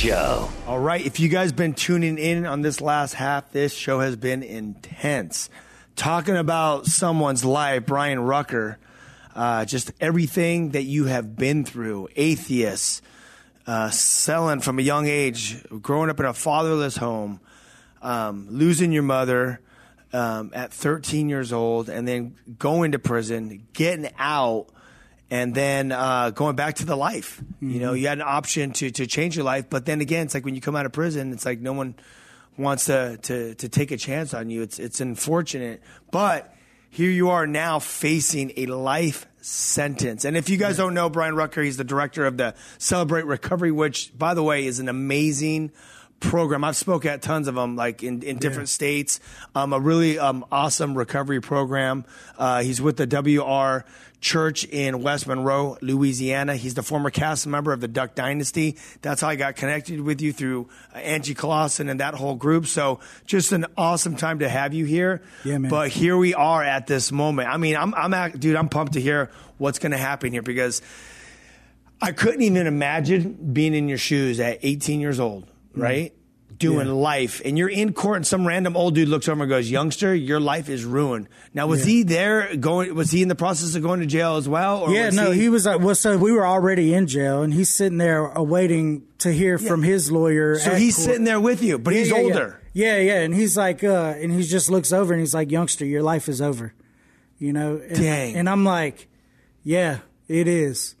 S2: Show.
S3: All right, if you guys been tuning in on this last half, this show has been intense. Talking about someone's life, Bryan Rucker, uh, just everything that you have been through, atheists, uh, selling from a young age, growing up in a fatherless home, um, losing your mother um, at 13 years old, and then going to prison, getting out and then uh, going back to the life. Mm-hmm. You know, you had an option to to change your life, but then again, it's like when you come out of prison, it's like no one wants to to to take a chance on you. It's it's unfortunate, but here you are now facing a life sentence. And if you guys don't know Bryan Rucker, he's the director of the Celebrate Recovery, which, by the way, is an amazing program. I've spoke at tons of them, like in, in different yeah. states. Um, a really um, awesome recovery program. Uh, he's with the WR Church in West Monroe, Louisiana. He's the former cast member of the Duck Dynasty. That's how I got connected with you through uh, Angie Clausen and that whole group. So just an awesome time to have you here.
S4: Yeah, man.
S3: But here we are at this moment. I mean, I'm, I'm, dude, I'm pumped to hear what's going to happen here because I couldn't even imagine being in your shoes at 18 years old, mm-hmm. Doing yeah. life and you're in court and some random old dude looks over and goes, youngster, your life is ruined. Now, was yeah. he there going, was he in the process of going to jail as well?
S4: yeah, no, he,
S3: he
S4: was, uh, well, so we were already in jail and he's sitting there awaiting to hear yeah. from his lawyer.
S3: So he's court. sitting there with you, but he's older.
S4: Yeah. yeah, And he's like, uh, and he just looks over and he's like, youngster, your life is over, you know? And,
S3: Dang.
S4: And I'm like, yeah, it is.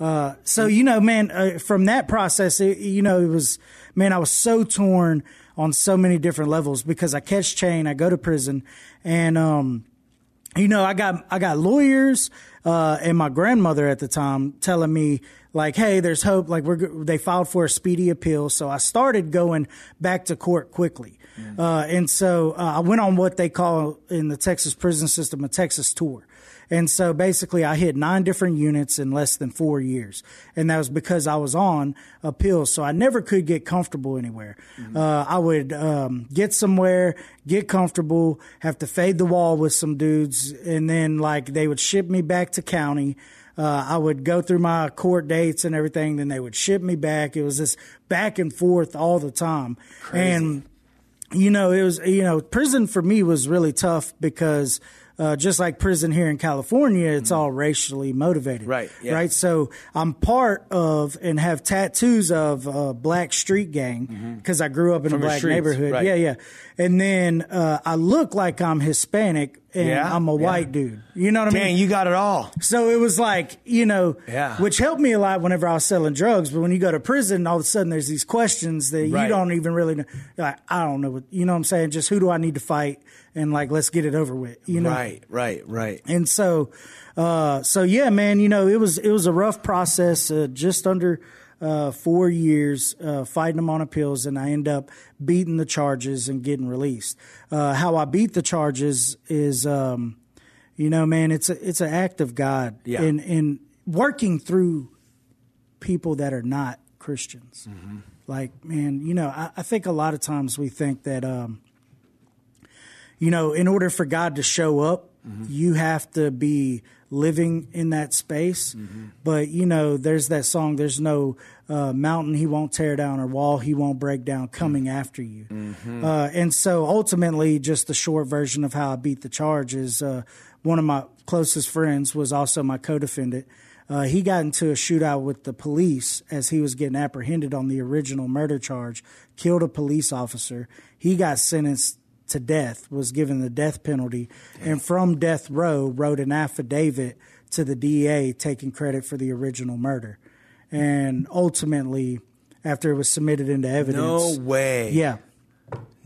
S4: Uh, so you know, man, uh, from that process, it, you know, it was man, I was so torn on so many different levels because I catch chain, I go to prison, and um, you know, I got I got lawyers uh, and my grandmother at the time telling me like, hey, there's hope. Like we're they filed for a speedy appeal, so I started going back to court quickly. Mm. Uh, and so uh, I went on what they call in the Texas prison system a Texas tour. And so basically, I hit nine different units in less than four years. And that was because I was on appeals. So I never could get comfortable anywhere. Mm-hmm. Uh, I would um, get somewhere, get comfortable, have to fade the wall with some dudes, and then like they would ship me back to county. Uh, I would go through my court dates and everything. Then they would ship me back. It was this back and forth all the time.
S3: Crazy.
S4: And, you know, it was, you know, prison for me was really tough because uh, just like prison here in California, it's mm-hmm. all racially motivated.
S3: Right.
S4: Yeah. Right. So I'm part of and have tattoos of a black street gang because mm-hmm. I grew up in
S3: From
S4: a black neighborhood.
S3: Right.
S4: Yeah. Yeah. And then uh, I look like I'm Hispanic and
S3: Yeah,
S4: I'm a
S3: yeah.
S4: white dude. You know what I
S3: Dang,
S4: mean?
S3: you got it all.
S4: So it was like, you know,
S3: Yeah.
S4: which helped me a lot whenever I was selling drugs. But when you go to prison, all of a sudden there's these questions that you don't even really know. You're Like, I don't know what, you know what I'm saying? Just who do I need to fight? And like, let's get it over with, you know?
S3: Right, right, right.
S4: And so, uh, so yeah, man, you know, it was, it was a rough process, uh, just under, uh, four years, uh, fighting them on appeals and I end up beating the charges and getting released. Uh, how I beat the charges is, um, you know, man, it's a, it's an act of God
S3: Yeah.
S4: in, in working through people that are not Christians. Like, man, you know, I, I think a lot of times we think that, um, you know, in order for God to show up, you have to be living in that space. But, you know, there's that song, there's no uh, mountain he won't tear down or wall he won't break down coming after you. Uh, and so ultimately, just the short version of how I beat the charge is uh, one of my closest friends was also my co defendant. Uh, he got into a shootout with the police as he was getting apprehended on the original murder charge, killed a police officer. He got sentenced to death, was given the death penalty, and from death row wrote an affidavit to the DA taking credit for the original murder. And ultimately, after it was submitted into evidence,
S3: No way.
S4: yeah,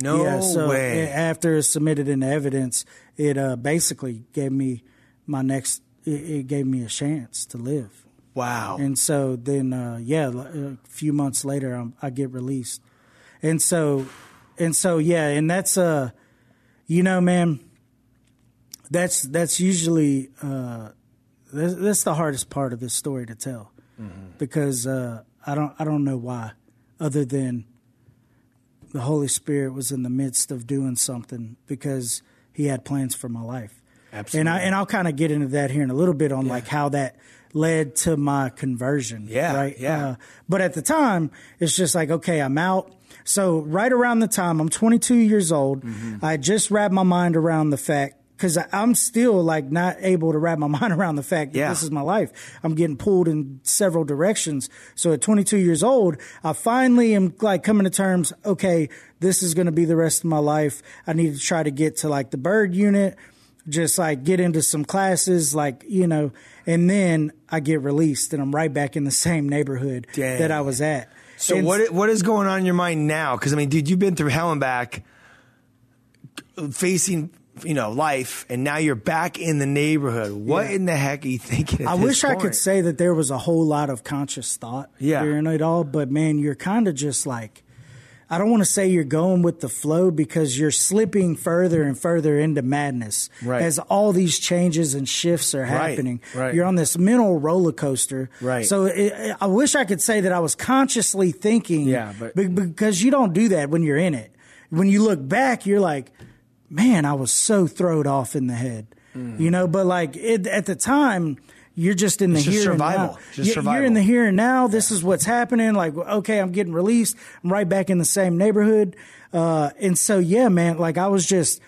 S3: No
S4: yeah, so
S3: way.
S4: a- after it's submitted into evidence, it uh, basically gave me my next. It, it gave me a chance to live,
S3: wow.
S4: and so then, uh, yeah, a few months later, i I get released, and so, and so, yeah, and that's uh, you know, man, that's that's usually uh, that's, that's the hardest part of this story to tell, because uh, I don't I don't know why, other than the Holy Spirit was in the midst of doing something because He had plans for my life.
S3: Absolutely.
S4: And I and I'll kind of get into that here in a little bit on like how that led to my conversion.
S3: Yeah,
S4: Right.
S3: yeah.
S4: Uh, but at the time, it's just like okay, I'm out. So right around the time I'm 22 years old,
S3: Mm-hmm.
S4: I just wrapped my mind around the fact because I'm still like not able to wrap my mind around the fact that
S3: Yeah.
S4: this is my life. I'm getting pulled in several directions. So at 22 years old, I finally am like coming to terms. Okay, this is going to be the rest of my life. I need to try to get to like the bird unit, just like get into some classes, like you know, and then I get released and I'm right back in the same neighborhood
S3: Dang.
S4: that I was at.
S3: So
S4: And-
S3: what what is going on in your mind now? Because I mean, dude, you've been through hell and back, facing you know life, and now you're back in the neighborhood. What
S4: Yeah.
S3: in the heck are you thinking?
S4: I wish I could say that there was a whole lot of conscious thought
S3: Yeah.
S4: during it all, but man, you're kind of just like, I don't want to say you're going with the flow because you're slipping further and further into madness
S3: Right.
S4: as all these changes and shifts are happening.
S3: right.
S4: You're on this mental roller coaster.
S3: Right.
S4: So it, I wish I could say that I was consciously thinking.
S3: Yeah, but-
S4: because you don't do that when you're in it. When you look back, you're like, man, I was so thrown off in the head.
S3: Mm.
S4: You know, but like it, at the time, you're just in the
S3: just
S4: here
S3: survival.
S4: and now.
S3: Just
S4: You- You're in the here and now. This is what's happening. Like, okay, I'm getting released. I'm right back in the same neighborhood. Uh, and so, yeah, man, like I was just,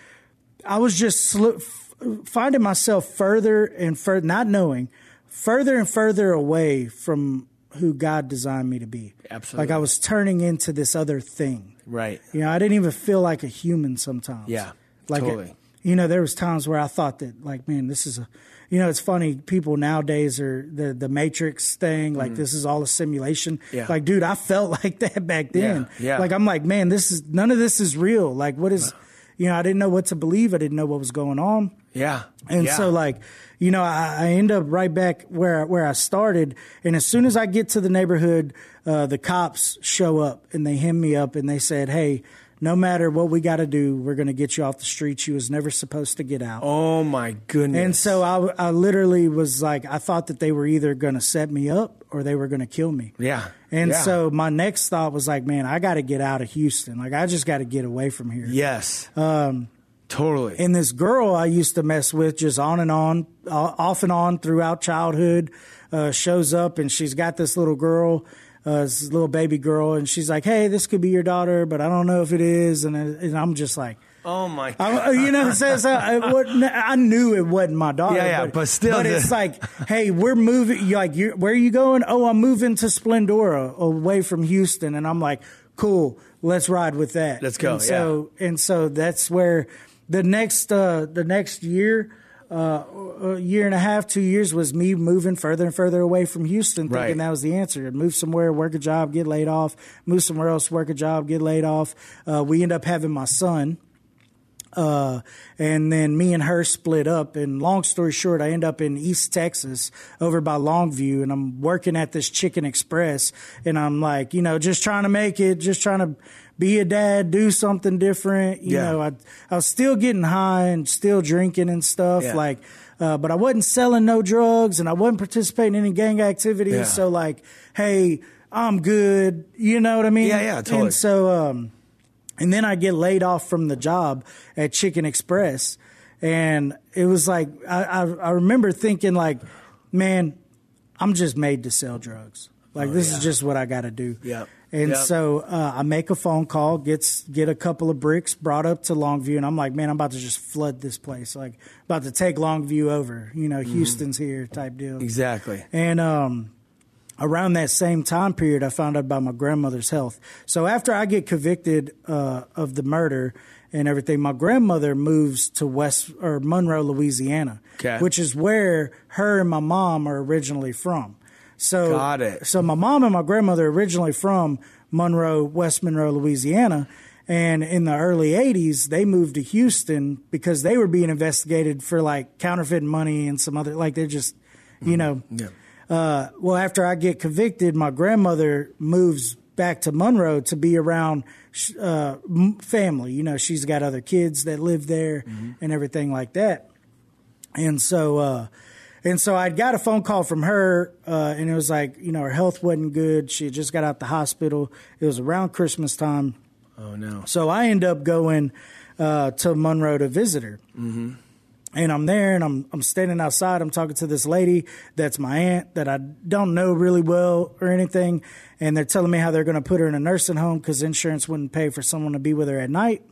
S4: I was just sli- f- finding myself further and further, not knowing, further and further away from who God designed me to be.
S3: Absolutely.
S4: Like I was turning into this other thing.
S3: Right.
S4: You know, I didn't even feel like a human sometimes.
S3: Yeah,
S4: Like,
S3: totally.
S4: you know, there was times where I thought that, like, man, this is a, you know, it's funny. People nowadays are the the Matrix thing. Like, this is all a simulation.
S3: Mm-hmm. Yeah.
S4: Like, dude, I felt like that back then.
S3: Yeah, yeah.
S4: Like, I'm like, man, this is none of this is real. Like, what is, you know, I didn't know what to believe. I didn't know what was going on.
S3: Yeah.
S4: And
S3: Yeah.
S4: so, like, you know, I, I end up right back where where I started. And as soon as I get to the neighborhood, uh, the cops show up and they hem me up and they said, "Hey, no matter what we got to do, we're going to get you off the streets. You was never supposed to get out."
S3: Oh my goodness.
S4: And so I, I literally was like, I thought that they were either going to set me up or they were going to kill me.
S3: Yeah.
S4: And
S3: Yeah.
S4: so my next thought was like, man, I got to get out of Houston. Like, I just got to get away from here.
S3: yes. Um. Totally.
S4: And this girl I used to mess with just on and on, uh, off and on throughout childhood, uh, shows up and she's got this little girl, uh, this little baby girl, and she's like, "Hey, this could be your daughter, but I don't know if it is." And, and I'm just like,
S3: oh my.
S4: I, you know, so, so I, wasn't- I knew it wasn't my daughter.
S3: Yeah, yeah, but still
S4: but
S3: the-
S4: it's like, hey, we're moving. You're like, you're, where are you going? Oh, I'm moving to Splendora, away from Houston, and I'm like, cool, let's ride with that.
S3: Let's go,
S4: And so, and so that's where the next uh, the next year, uh, a year and a half, two years was me moving further and further away from Houston, thinking
S3: Right.
S4: that was the answer. Move somewhere, work a job, get laid off. Move somewhere else, work a job, get laid off. Uh, we end up having my son. Uh, and then me and her split up. And long story short, I end up in East Texas over by Longview, and I'm working at this Chicken Express. And I'm like, you know, just trying to make it, just trying to be a dad, do something different. You
S3: Yeah.
S4: know, I, I was still getting high and still drinking and stuff.
S3: Yeah.
S4: Like, uh, but I wasn't selling no drugs and I wasn't participating in any gang activities.
S3: Yeah.
S4: So, like, hey, I'm good. You know what I mean?
S3: Yeah, yeah, totally.
S4: And so, um, and then I get laid off from the job at Chicken Express. And it was like, I, I, I remember thinking, like, man, I'm just made to sell drugs. Like, this is just what I got to do.
S3: Oh, Yep.
S4: And
S3: Yep.
S4: so uh, I make a phone call, gets get a couple of bricks brought up to Longview, and I'm like, man, I'm about to just flood this place, like about to take Longview over. You know,
S3: Mm-hmm.
S4: Houston's here type deal.
S3: Exactly.
S4: And um, around that same time period, I found out about my grandmother's health. So after I get convicted uh, of the murder and everything, my grandmother moves to West or Monroe, Louisiana,
S3: Okay.
S4: which is where her and my mom are originally from. So
S3: Got it.
S4: So my mom and my grandmother are originally from Monroe, West Monroe, Louisiana. And in the early 80s, they moved to Houston because they were being investigated for like counterfeiting money and some other, like they're just, you know.
S3: Yeah.
S4: Uh, well, after I get convicted, my grandmother moves back to Monroe to be around uh, family. You know, she's got other kids that live there and everything like that. And so, uh, and so I got a phone call from her, uh, and it was like, you know, her health wasn't good. She had just got out the hospital. It was around Christmas time.
S3: Oh no.
S4: So I end up going uh, to Monroe to visit her. Mm-hmm. And I'm there and I'm, I'm standing outside. I'm talking to this lady that's my aunt that I don't know really well or anything. And they're telling me how they're going to put her in a nursing home because insurance wouldn't pay for someone to be with her at night.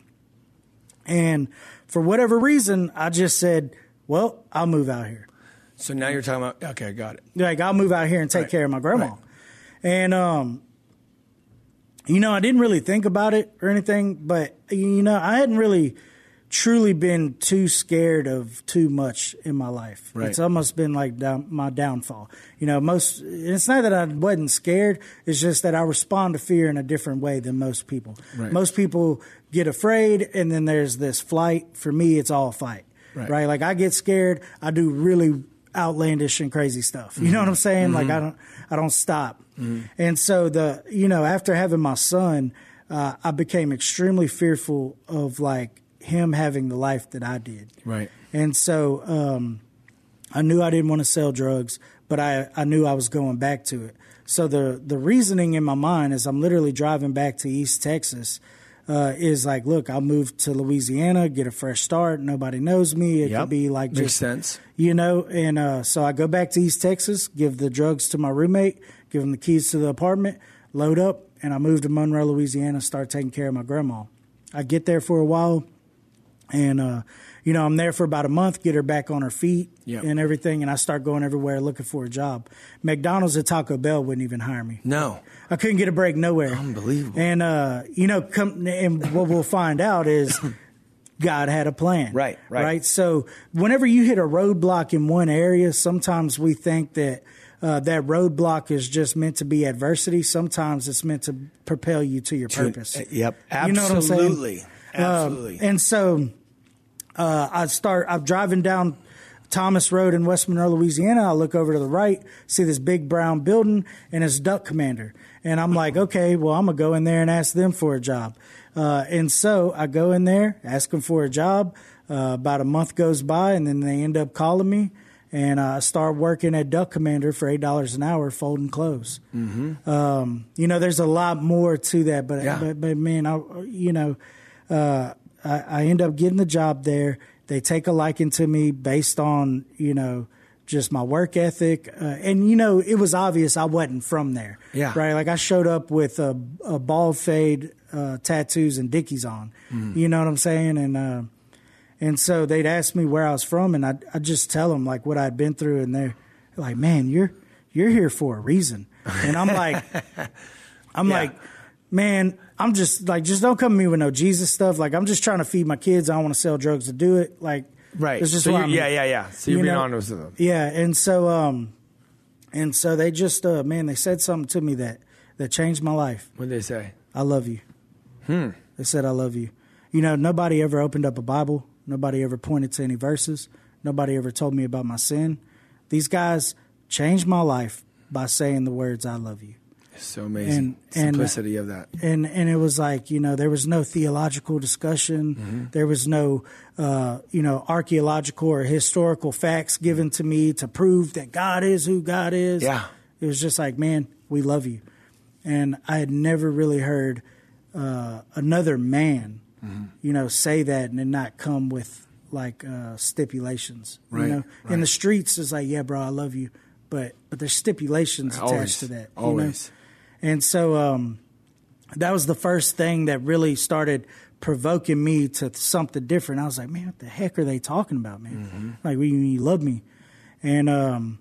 S4: And for whatever reason, I just said, well, I'll move out here.
S3: So now you're talking about. Okay, got it.
S4: Like I'll move out here and take
S3: Right.
S4: care of my grandma.
S3: Right.
S4: And um you know, I didn't really think about it or anything, but you know, I hadn't really truly been too scared of too much in my life.
S3: Right.
S4: It's almost been like down, my downfall. You know, most it's not that I wasn't scared, it's just that I respond to fear in a different way than most people.
S3: Right.
S4: Most people get afraid and then there's this flight. For me, it's all fight.
S3: Right.
S4: right? Like I get scared, I do really outlandish and crazy stuff. You know what I'm saying? Like I don't I don't stop. And so the you know after having my son, uh, I became extremely fearful of like him having the life that I did.
S3: Right.
S4: And so um, I knew I didn't want to sell drugs, but I, I knew I was going back to it. So the the reasoning in my mind is I'm literally driving back to East Texas. Uh, is like, look, I'll move to Louisiana, get a fresh start. Nobody knows me. It
S3: Yep.
S4: could be like
S3: Makes
S4: just
S3: sense.
S4: you know. And uh, so I go back to East Texas, give the drugs to my roommate, give him the keys to the apartment, load up, and I move to Monroe, Louisiana, start taking care of my grandma. I get there for a while, and uh, you know I'm there for about a month, get her back on her feet
S3: Yep.
S4: and everything, and I start going everywhere looking for a job. McDonald's and Taco Bell wouldn't even hire me.
S3: No.
S4: I couldn't get a break nowhere.
S3: Unbelievable.
S4: And uh, you know, come and what we'll find out is God had a plan.
S3: Right, right.
S4: Right. So whenever you hit a roadblock in one area, sometimes we think that uh, that roadblock is just meant to be adversity. Sometimes it's meant to propel you to your purpose.
S3: Uh, Yep.
S4: You know what I'm saying?
S3: Absolutely.
S4: Um,
S3: Absolutely.
S4: and so uh, I start. I'm driving down Thomas Road in West Monroe, Louisiana. I look over to the right, see this big brown building, and it's Duck Commander. And I'm like, okay, well, I'm gonna go in there and ask them for a job. Uh, and so I go in there, ask them for a job. Uh, about a month goes by, and then they end up calling me, and uh, I start working at Duck Commander for eight dollars an hour, folding clothes. Mm-hmm. Um, you know, there's a lot more to that, but
S3: Yeah.
S4: but, but man, I you know, uh, I, I end up getting the job there. They take a liking to me based on you know just my work ethic, uh, and you know it was obvious I wasn't from there.
S3: Yeah.
S4: right. Like I showed up with a, a bald fade, uh, tattoos, and Dickies on. You know what I'm saying? And uh, and so they'd ask me where I was from, and I I just tell them like what I'd been through, and they're like, "Man, you're you're here for a reason." And I'm like, I'm
S3: Yeah.
S4: like, man, I'm just like, just don't come to me with no Jesus stuff. Like, I'm just trying to feed my kids. I don't want to sell drugs to do it. Like,
S3: Right.
S4: It's just
S3: So you- yeah, yeah, yeah. So you're
S4: you
S3: being
S4: know?
S3: honest with them.
S4: Yeah, and so, um, and so they just, uh, man, they said something to me that that changed my life.
S3: What did they say?
S4: I love you. Hmm. They said I love you. You know, nobody ever opened up a Bible. Nobody ever pointed to any verses. Nobody ever told me about my sin. These guys changed my life by saying the words "I love you."
S3: So amazing.
S4: And- and-
S3: Simplicity of that.
S4: and and it was like you know there was no theological discussion
S3: Mm-hmm.
S4: there was no uh, you know archaeological or historical facts given to me to prove that god is who god is
S3: Yeah.
S4: it was just like man we love you and i had never really heard uh, another man
S3: Mm-hmm.
S4: you know say that and then not come with like uh, stipulations
S3: Right,
S4: you know in the streets it's like yeah bro i love you but but there's stipulations attached to that you know? And so um that was the first thing that really started provoking me to something different. I was like, man, what the heck are they talking about, man?
S3: Mm-hmm.
S4: Like, well, you, you love me. And um,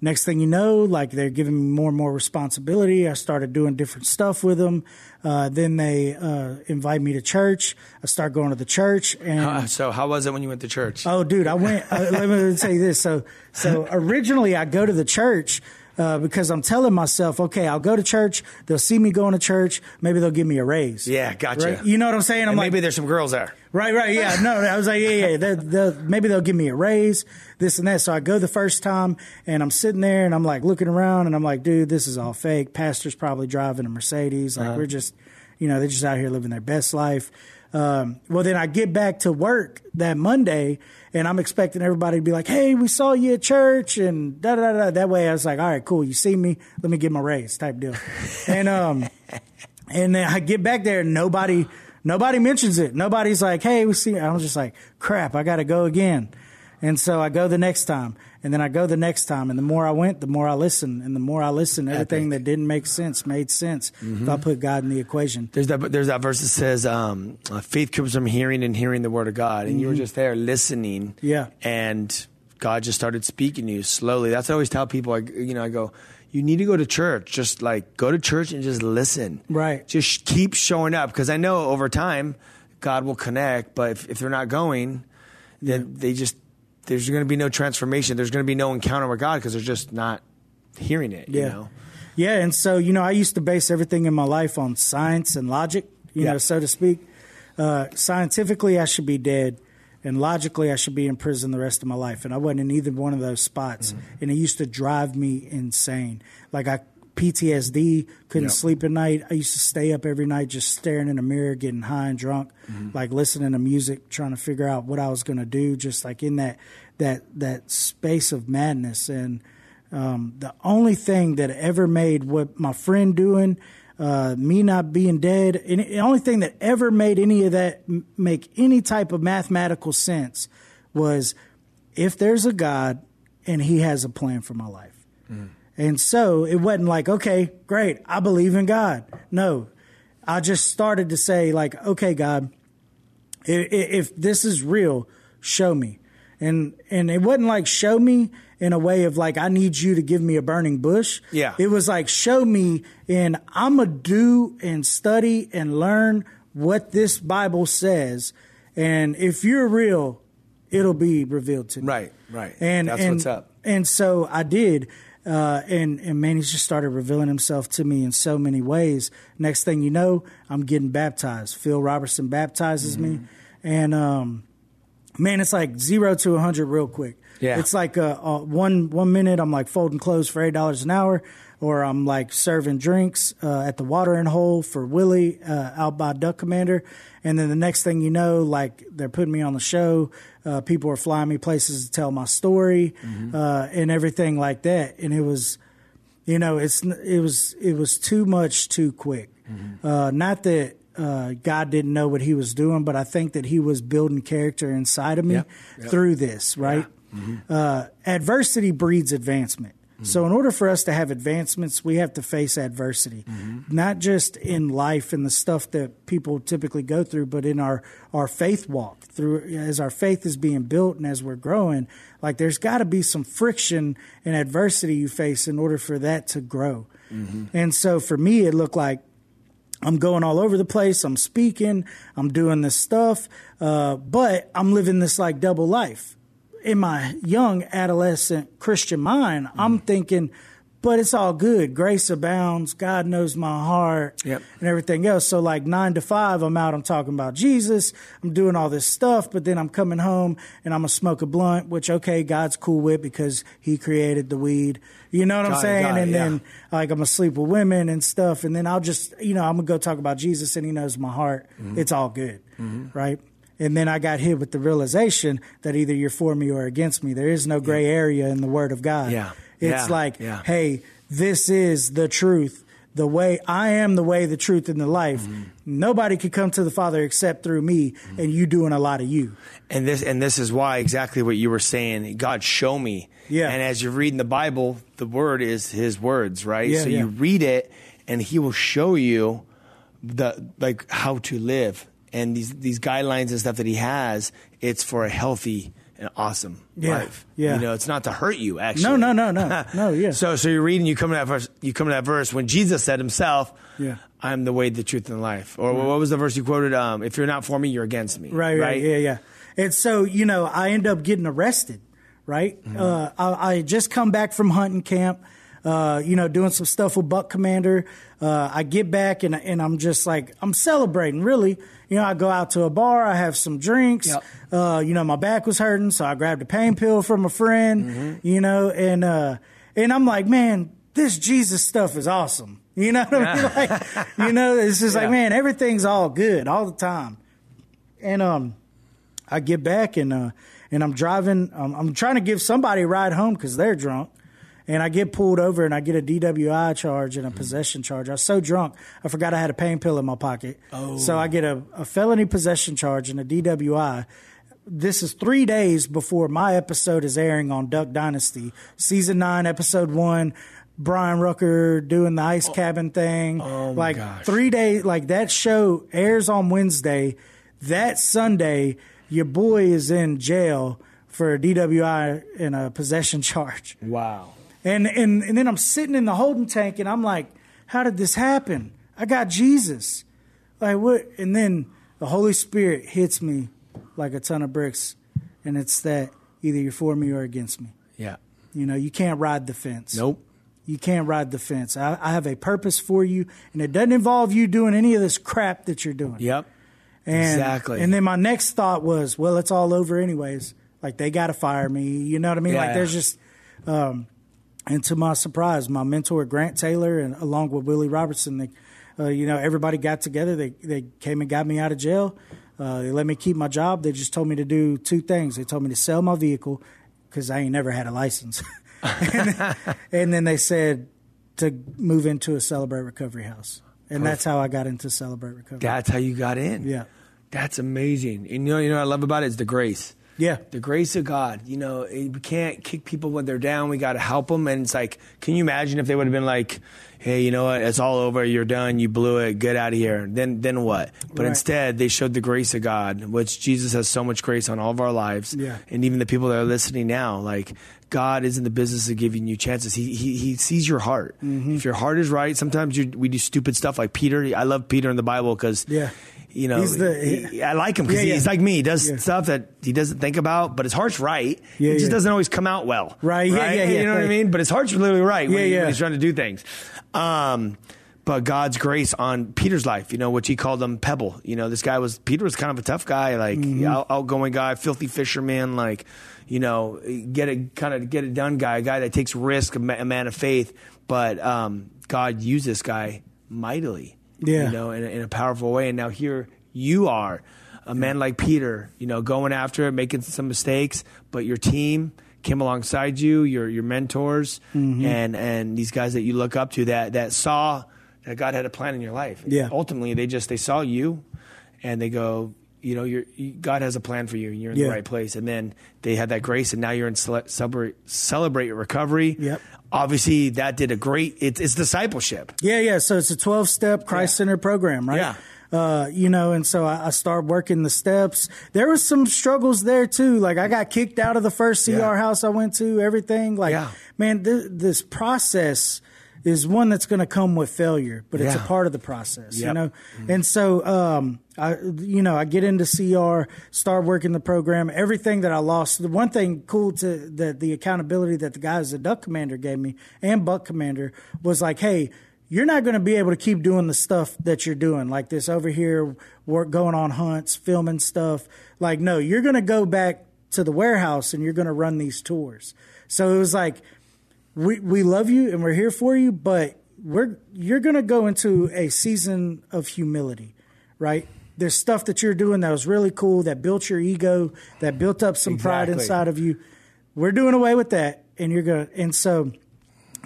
S4: next thing you know, like they're giving me more and more responsibility. I started doing different stuff with them. Uh, then they uh, invite me to church. I start going to the church, and
S3: Uh, so how was it when you went to church?
S4: Oh, dude, I went. Uh, let me tell you this. So, so originally I go to the church uh, because I'm telling myself, okay, I'll go to church. They'll see me going to church. Maybe they'll give me a raise.
S3: Yeah, gotcha.
S4: Right? You know what I'm saying? I'm
S3: and
S4: like,
S3: maybe there's some girls there.
S4: Right, right, yeah. No, I was like, yeah, yeah. They'll, they'll, maybe they'll give me a raise, this and that. So I go the first time, and I'm sitting there, and I'm like looking around, and I'm like, dude, this is all fake. Pastor's probably driving a Mercedes. Like we're just, you know, they're just out here living their best life. Um, well, then I get back to work that Monday, and I'm expecting everybody to be like, "Hey, we saw you at church," and da da da. That way, I was like, "All right, cool. You see me? Let me get my raise," type deal. and um, and then I get back there, and nobody, nobody mentions it. Nobody's like, "Hey, we see." I was just like, "Crap, I got to go again." And so I go the next time, and then I go the next time, and the more I went, the more I listened, and the more I listened, everything that didn't make sense made sense if I put God in the equation.
S3: There's that. There's that verse that says, um, "Faith comes from hearing, and hearing the word of God." And you were just there listening.
S4: Mm-hmm. Yeah.
S3: And God just started speaking to you slowly. That's what I always tell people. I, you know, I go, "You need to go to church. Just like go to church and just listen.
S4: Right.
S3: Just keep showing up because I know over time God will connect. But if, if they're not going, then they just there's going to be no transformation. There's going to be no encounter with God because they're just not hearing it. You
S4: Yeah.
S3: know.
S4: Yeah, and so you know, I used to base everything in my life on science and logic, you
S3: Yeah.
S4: know, so to speak. Uh, scientifically, I should be dead, and logically, I should be in prison the rest of my life. And I wasn't in either one of those spots,
S3: Mm-hmm.
S4: and it used to drive me insane. Like I PTSD, couldn't
S3: Yep.
S4: sleep at night. I used to stay up every night just staring in the mirror, getting high and drunk,
S3: Mm-hmm.
S4: like listening to music, trying to figure out what I was going to do, just like in that that that space of madness. And um, the only thing that ever made what my friend doing, uh, me not being dead, and the only thing that ever made any of that m- make any type of mathematical sense was if there's a God and He has a plan for my life. And so it wasn't like, okay, great, I believe in God. No, I just started to say, like, okay, God, if this is real, show me. And and it wasn't like show me in a way of like I need you to give me a burning bush.
S3: Yeah.
S4: It was like show me and I'm gonna do and study and learn what this Bible says. And if you're real, it'll be revealed to me.
S3: Right, right.
S4: And
S3: That's
S4: and,
S3: what's up.
S4: And so I did. Uh, and and man, he's just started revealing himself to me in so many ways. Next thing you know, I'm getting baptized. Phil Robertson baptizes me,
S3: Mm-hmm.
S4: and um, man, it's like zero to a hundred real quick.
S3: Yeah.
S4: it's like uh, uh, one one minute I'm like folding clothes for eight dollars an hour, or I'm like serving drinks uh, at the watering hole for Willie uh, out by Duck Commander, and then the next thing you know, like they're putting me on the show. Uh, people are flying me places to tell my story uh, and everything like that, and it was you know it's it was it was too much too quick. Uh, not that uh, god didn't know what he was doing but i think that he was building character inside of me
S3: Yep, yep.
S4: through this right? Uh, adversity breeds advancement so in order for us to have advancements we have to face adversity not just in life and the stuff that people typically go through but in our our faith walk through as our faith is being built and as we're growing like there's got to be some friction and adversity you face in order for that to grow and so for me it looked like I'm going all over the place. I'm speaking. I'm doing this stuff. Uh, but I'm living this like double life. In my young adolescent Christian mind, I'm thinking, but it's all good. Grace abounds. God knows my heart
S3: Yep.
S4: and everything else. So like nine to five, I'm out. I'm talking about Jesus. I'm doing all this stuff, but then I'm coming home and I'm gonna smoke a blunt, which okay, God's cool with because He created the weed. You know what I'm
S3: Got it,
S4: saying?
S3: it,
S4: and
S3: yeah.
S4: then like I'm gonna sleep with women and stuff, and then I'll just you know I'm gonna go talk about Jesus and He knows my heart.
S3: Mm-hmm.
S4: It's all good, right? And then I got hit with the realization that either you're for me or against me. There is no gray area in the Word of God.
S3: Yeah.
S4: It's
S3: Yeah.
S4: like,
S3: Yeah.
S4: hey, this is the truth. The way I am the way, the truth, and the life.
S3: Mm-hmm.
S4: Nobody could come to the Father except through me, and you doing a lot of you.
S3: And this and this is why exactly what you were saying. God, show me.
S4: Yeah.
S3: And as you're reading the Bible, the word is His words, right?
S4: Yeah,
S3: so
S4: yeah.
S3: you read it, and He will show you the like how to live and these these guidelines and stuff that He has. It's for a healthy and awesome
S4: Yeah,
S3: life.
S4: yeah.
S3: You know, it's not to hurt you. Actually,
S4: No, no, no, no, no. Yeah.
S3: so so you're reading, you come to that verse. You come to that verse when Jesus said Himself,
S4: Yeah.
S3: "I'm the way, the truth, and the life." Or what was the verse you quoted? Um, if you're not for me, you're against me.
S4: Right, right, yeah, yeah. And so, you know, I end up getting arrested, right?
S3: Mm-hmm.
S4: Uh, I, I just come back from hunting camp, uh, you know, doing some stuff with Buck Commander. Uh, I get back and, and I'm just like, I'm celebrating, really. You know, I go out to a bar, I have some drinks.
S3: Yep.
S4: Uh, you know, my back was hurting, so I grabbed a pain pill from a friend,
S3: Mm-hmm.
S4: you know, and, uh, and I'm like, man, this Jesus stuff is awesome. You know what I mean? Like, you know, it's just
S3: Yeah.
S4: like, man, everything's all good all the time. And, um, I get back and uh, and I'm driving. Um, I'm trying to give somebody a ride home because they're drunk, and I get pulled over and I get a DWI charge and a mm-hmm. possession charge. I was so drunk I forgot I had a pain pill in my pocket. Oh. So I get a, a felony possession charge and a DWI. This is three days before my episode is airing on Duck Dynasty, season nine, episode one. Bryan Rucker doing the ice oh. cabin thing.
S3: Oh, my
S4: like
S3: gosh.
S4: three days, like that show airs on Wednesday. That Sunday, your boy is in jail for a DWI and a possession charge.
S3: Wow.
S4: And, and and then I'm sitting in the holding tank and I'm like, how did this happen? I got Jesus. Like what? And then the Holy Spirit hits me like a ton of bricks, and it's that either you're for me or against me.
S3: Yeah.
S4: You know, you can't ride the fence.
S3: Nope.
S4: You can't ride the fence. I, I have a purpose for you, and it doesn't involve you doing any of this crap that you're doing.
S3: Yep.
S4: And,
S3: Exactly.
S4: And then my next thought was, well, it's all over anyways. Like they got to fire me. You know what I mean?
S3: Yeah,
S4: like there's just, um, and to my surprise, my mentor Grant Taylor and along with Willie Robertson, they, uh, you know, everybody got together. They they came and got me out of jail. Uh, they let me keep my job. They just told me to do two things. They told me to sell my vehicle because I ain't never had a license, and, and then they said to move into a Celebrate Recovery House, and that's how I got into Celebrate Recovery.
S3: That's how you got in.
S4: Yeah.
S3: That's amazing. And you know, you know what I love about it is the grace.
S4: Yeah.
S3: The grace of God. You know, eh, we can't kick people when they're down. We got to help them. And it's like, can you imagine if they would have been like, "Hey, you know what? It's all over. You're done. You blew it. Get out of here." Then, then what? But
S4: Right.
S3: instead, they showed the grace of God, which Jesus has so much grace on all of our lives.
S4: Yeah.
S3: And even the people that are listening now, like God is in the business of giving you chances. He he, he sees your heart.
S4: Mm-hmm.
S3: If your heart is right, sometimes you, we do stupid stuff like Peter. I love Peter in the Bible because
S4: Yeah.
S3: You know,
S4: He's the-
S3: he- I like him because
S4: Yeah, yeah.
S3: he's like me. He does
S4: Yeah.
S3: stuff that he doesn't think about, but his heart's right.
S4: Yeah,
S3: it just doesn't always come out well.
S4: Right, yeah, yeah, yeah,
S3: You know what I mean? But his heart's literally right when,
S4: Yeah,
S3: he-
S4: yeah.
S3: when he's trying to do things. Um, but God's grace on Peter's life, you know, which he called him Pebble. You know, this guy was, Peter was kind of a tough guy, like
S4: Mm-hmm.
S3: out, outgoing guy, filthy fisherman, like, you know, get it, kind of get it done guy, a guy that takes risk, a a man of faith. But um, God used this guy mightily
S4: Yeah.
S3: you know, in a, in a powerful way. And now here you are, a man like Peter, you know, going after it, making some mistakes, but your team came alongside you, your your mentors,
S4: Mm-hmm.
S3: and and these guys that you look up to that that saw that God had a plan in your life.
S4: Yeah.
S3: Ultimately, they just they saw you, and they go. You know, you're, you, God has a plan for you, and you're in
S4: Yeah.
S3: the right place. And then they had that grace, and now you're in cele- celebrate, celebrate your recovery.
S4: Yep.
S3: Obviously, that did a great. It's, it's discipleship.
S4: Yeah, yeah. So it's a 12 step Christ centered program, right?
S3: Yeah.
S4: Uh, you know, and so I, I started working the steps. There was some struggles there too. Like I got kicked out of the first CR
S3: Yeah.
S4: house I went to, everything. Like,
S3: Yeah.
S4: man, th- this process is one that's going to come with failure, but it's a part of the process, you
S3: Yep.
S4: know? And so, um, I, you know, I get into CR, start working the program, everything that I lost. The one thing cool to that the accountability that the guys at Duck Commander gave me and Buck Commander was like, hey, you're not going to be able to keep doing the stuff that you're doing, like this over here, work going on hunts, filming stuff. Like, no, you're going to go back to the warehouse and you're going to run these tours. So it was like, we we love you and we're here for you, but we're you're gonna go into a season of humility, right? There's stuff that you're doing that was really cool that built your ego, that built up some pride inside of you. We're doing away with that, and you're gonna and so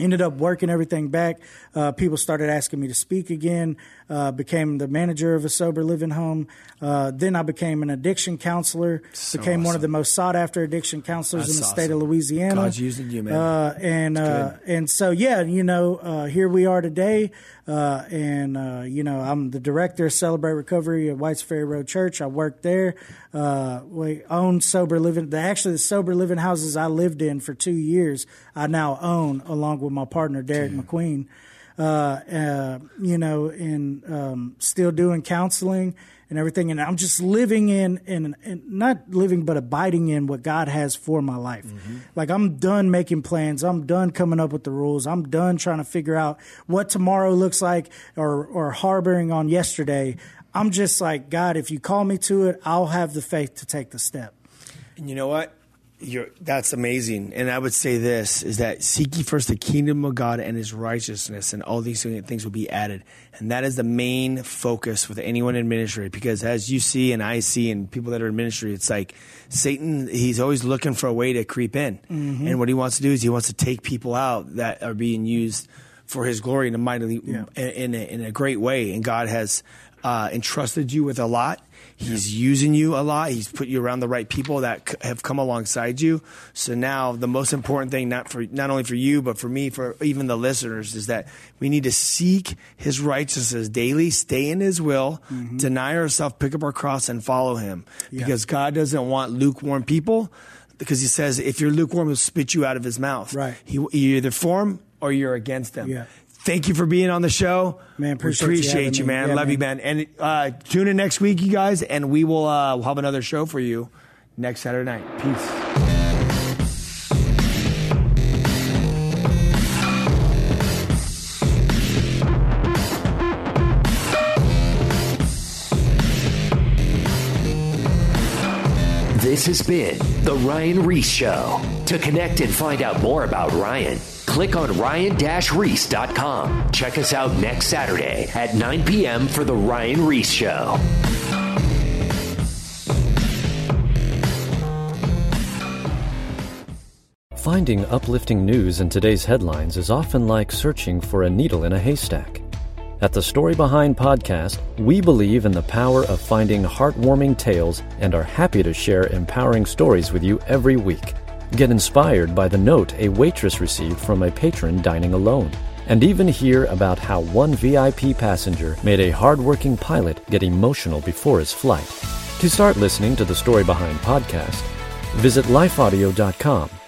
S4: ended up working everything back. Uh, people started asking me to speak again. Uh, became the manager of a sober living home. Uh, then I became an addiction counselor. became one of the most sought after addiction counselors in
S3: That's
S4: the state of. Louisiana.
S3: God's using you, man.
S4: Uh, and uh, and so yeah, you know, uh, here we are today. Uh, and uh, you know, I'm the director of Celebrate Recovery at Whites Ferry Road Church. I work there. Uh, we own sober living. The actually the sober living houses I lived in for two years, I now own along with my partner Derek McQueen. Uh, uh, you know, and um, still doing counseling and everything. And I'm just living in, in, in not living, but abiding in what God has for my life. Mm-hmm. Like I'm done making plans. I'm done coming up with the rules. I'm done trying to figure out what tomorrow looks like or, or harboring on yesterday. I'm just like, God, if you call me to it, I'll have the faith to take the step.
S3: And you know what? You're, that's amazing. And I would say this is that seek ye first the kingdom of God and his righteousness, and all these things will be added. And that is the main focus with anyone in ministry. Because as you see and I see, and people that are in ministry, it's like Satan, he's always looking for a way to creep in. Mm-hmm. And what he wants to do is he wants to take people out that are being used for his glory in a mightily in, in, a, in a great way. And God has uh, entrusted you with a lot. He's using you a lot. He's put you around the right people that c- have come alongside you. So now the most important thing, not for not only for you, but for me, for even the listeners, is that we need to seek His righteousness daily, stay in His will, deny ourselves, pick up our cross, and follow Him. Because God doesn't want lukewarm people. Because He says, if you're lukewarm, He'll spit you out of His mouth.
S4: Right.
S3: He, you're either for Him or you're against Him.
S4: Yeah.
S3: Thank you for being on the show.
S4: Man,
S3: We
S4: appreciate you
S3: you, man.
S4: Yeah,
S3: Love you, man. And uh, tune in next week, you guys, and we will uh, we'll have another show for you next Saturday night. Peace.
S2: This has been The Ryan Ries Show. To connect and find out more about Ryan, click on ryan-reese.com. Check us out next Saturday at 9 p.m. for The Ryan Ries Show.
S5: Finding uplifting news in today's headlines is often like searching for a needle in a haystack. At the Story Behind podcast, we believe in the power of finding heartwarming tales and are happy to share empowering stories with you every week. Get inspired by the note a waitress received from a patron dining alone, and even hear about how one VIP passenger made a hardworking pilot get emotional before his flight. To start listening to the Story Behind podcast, visit lifeaudio.com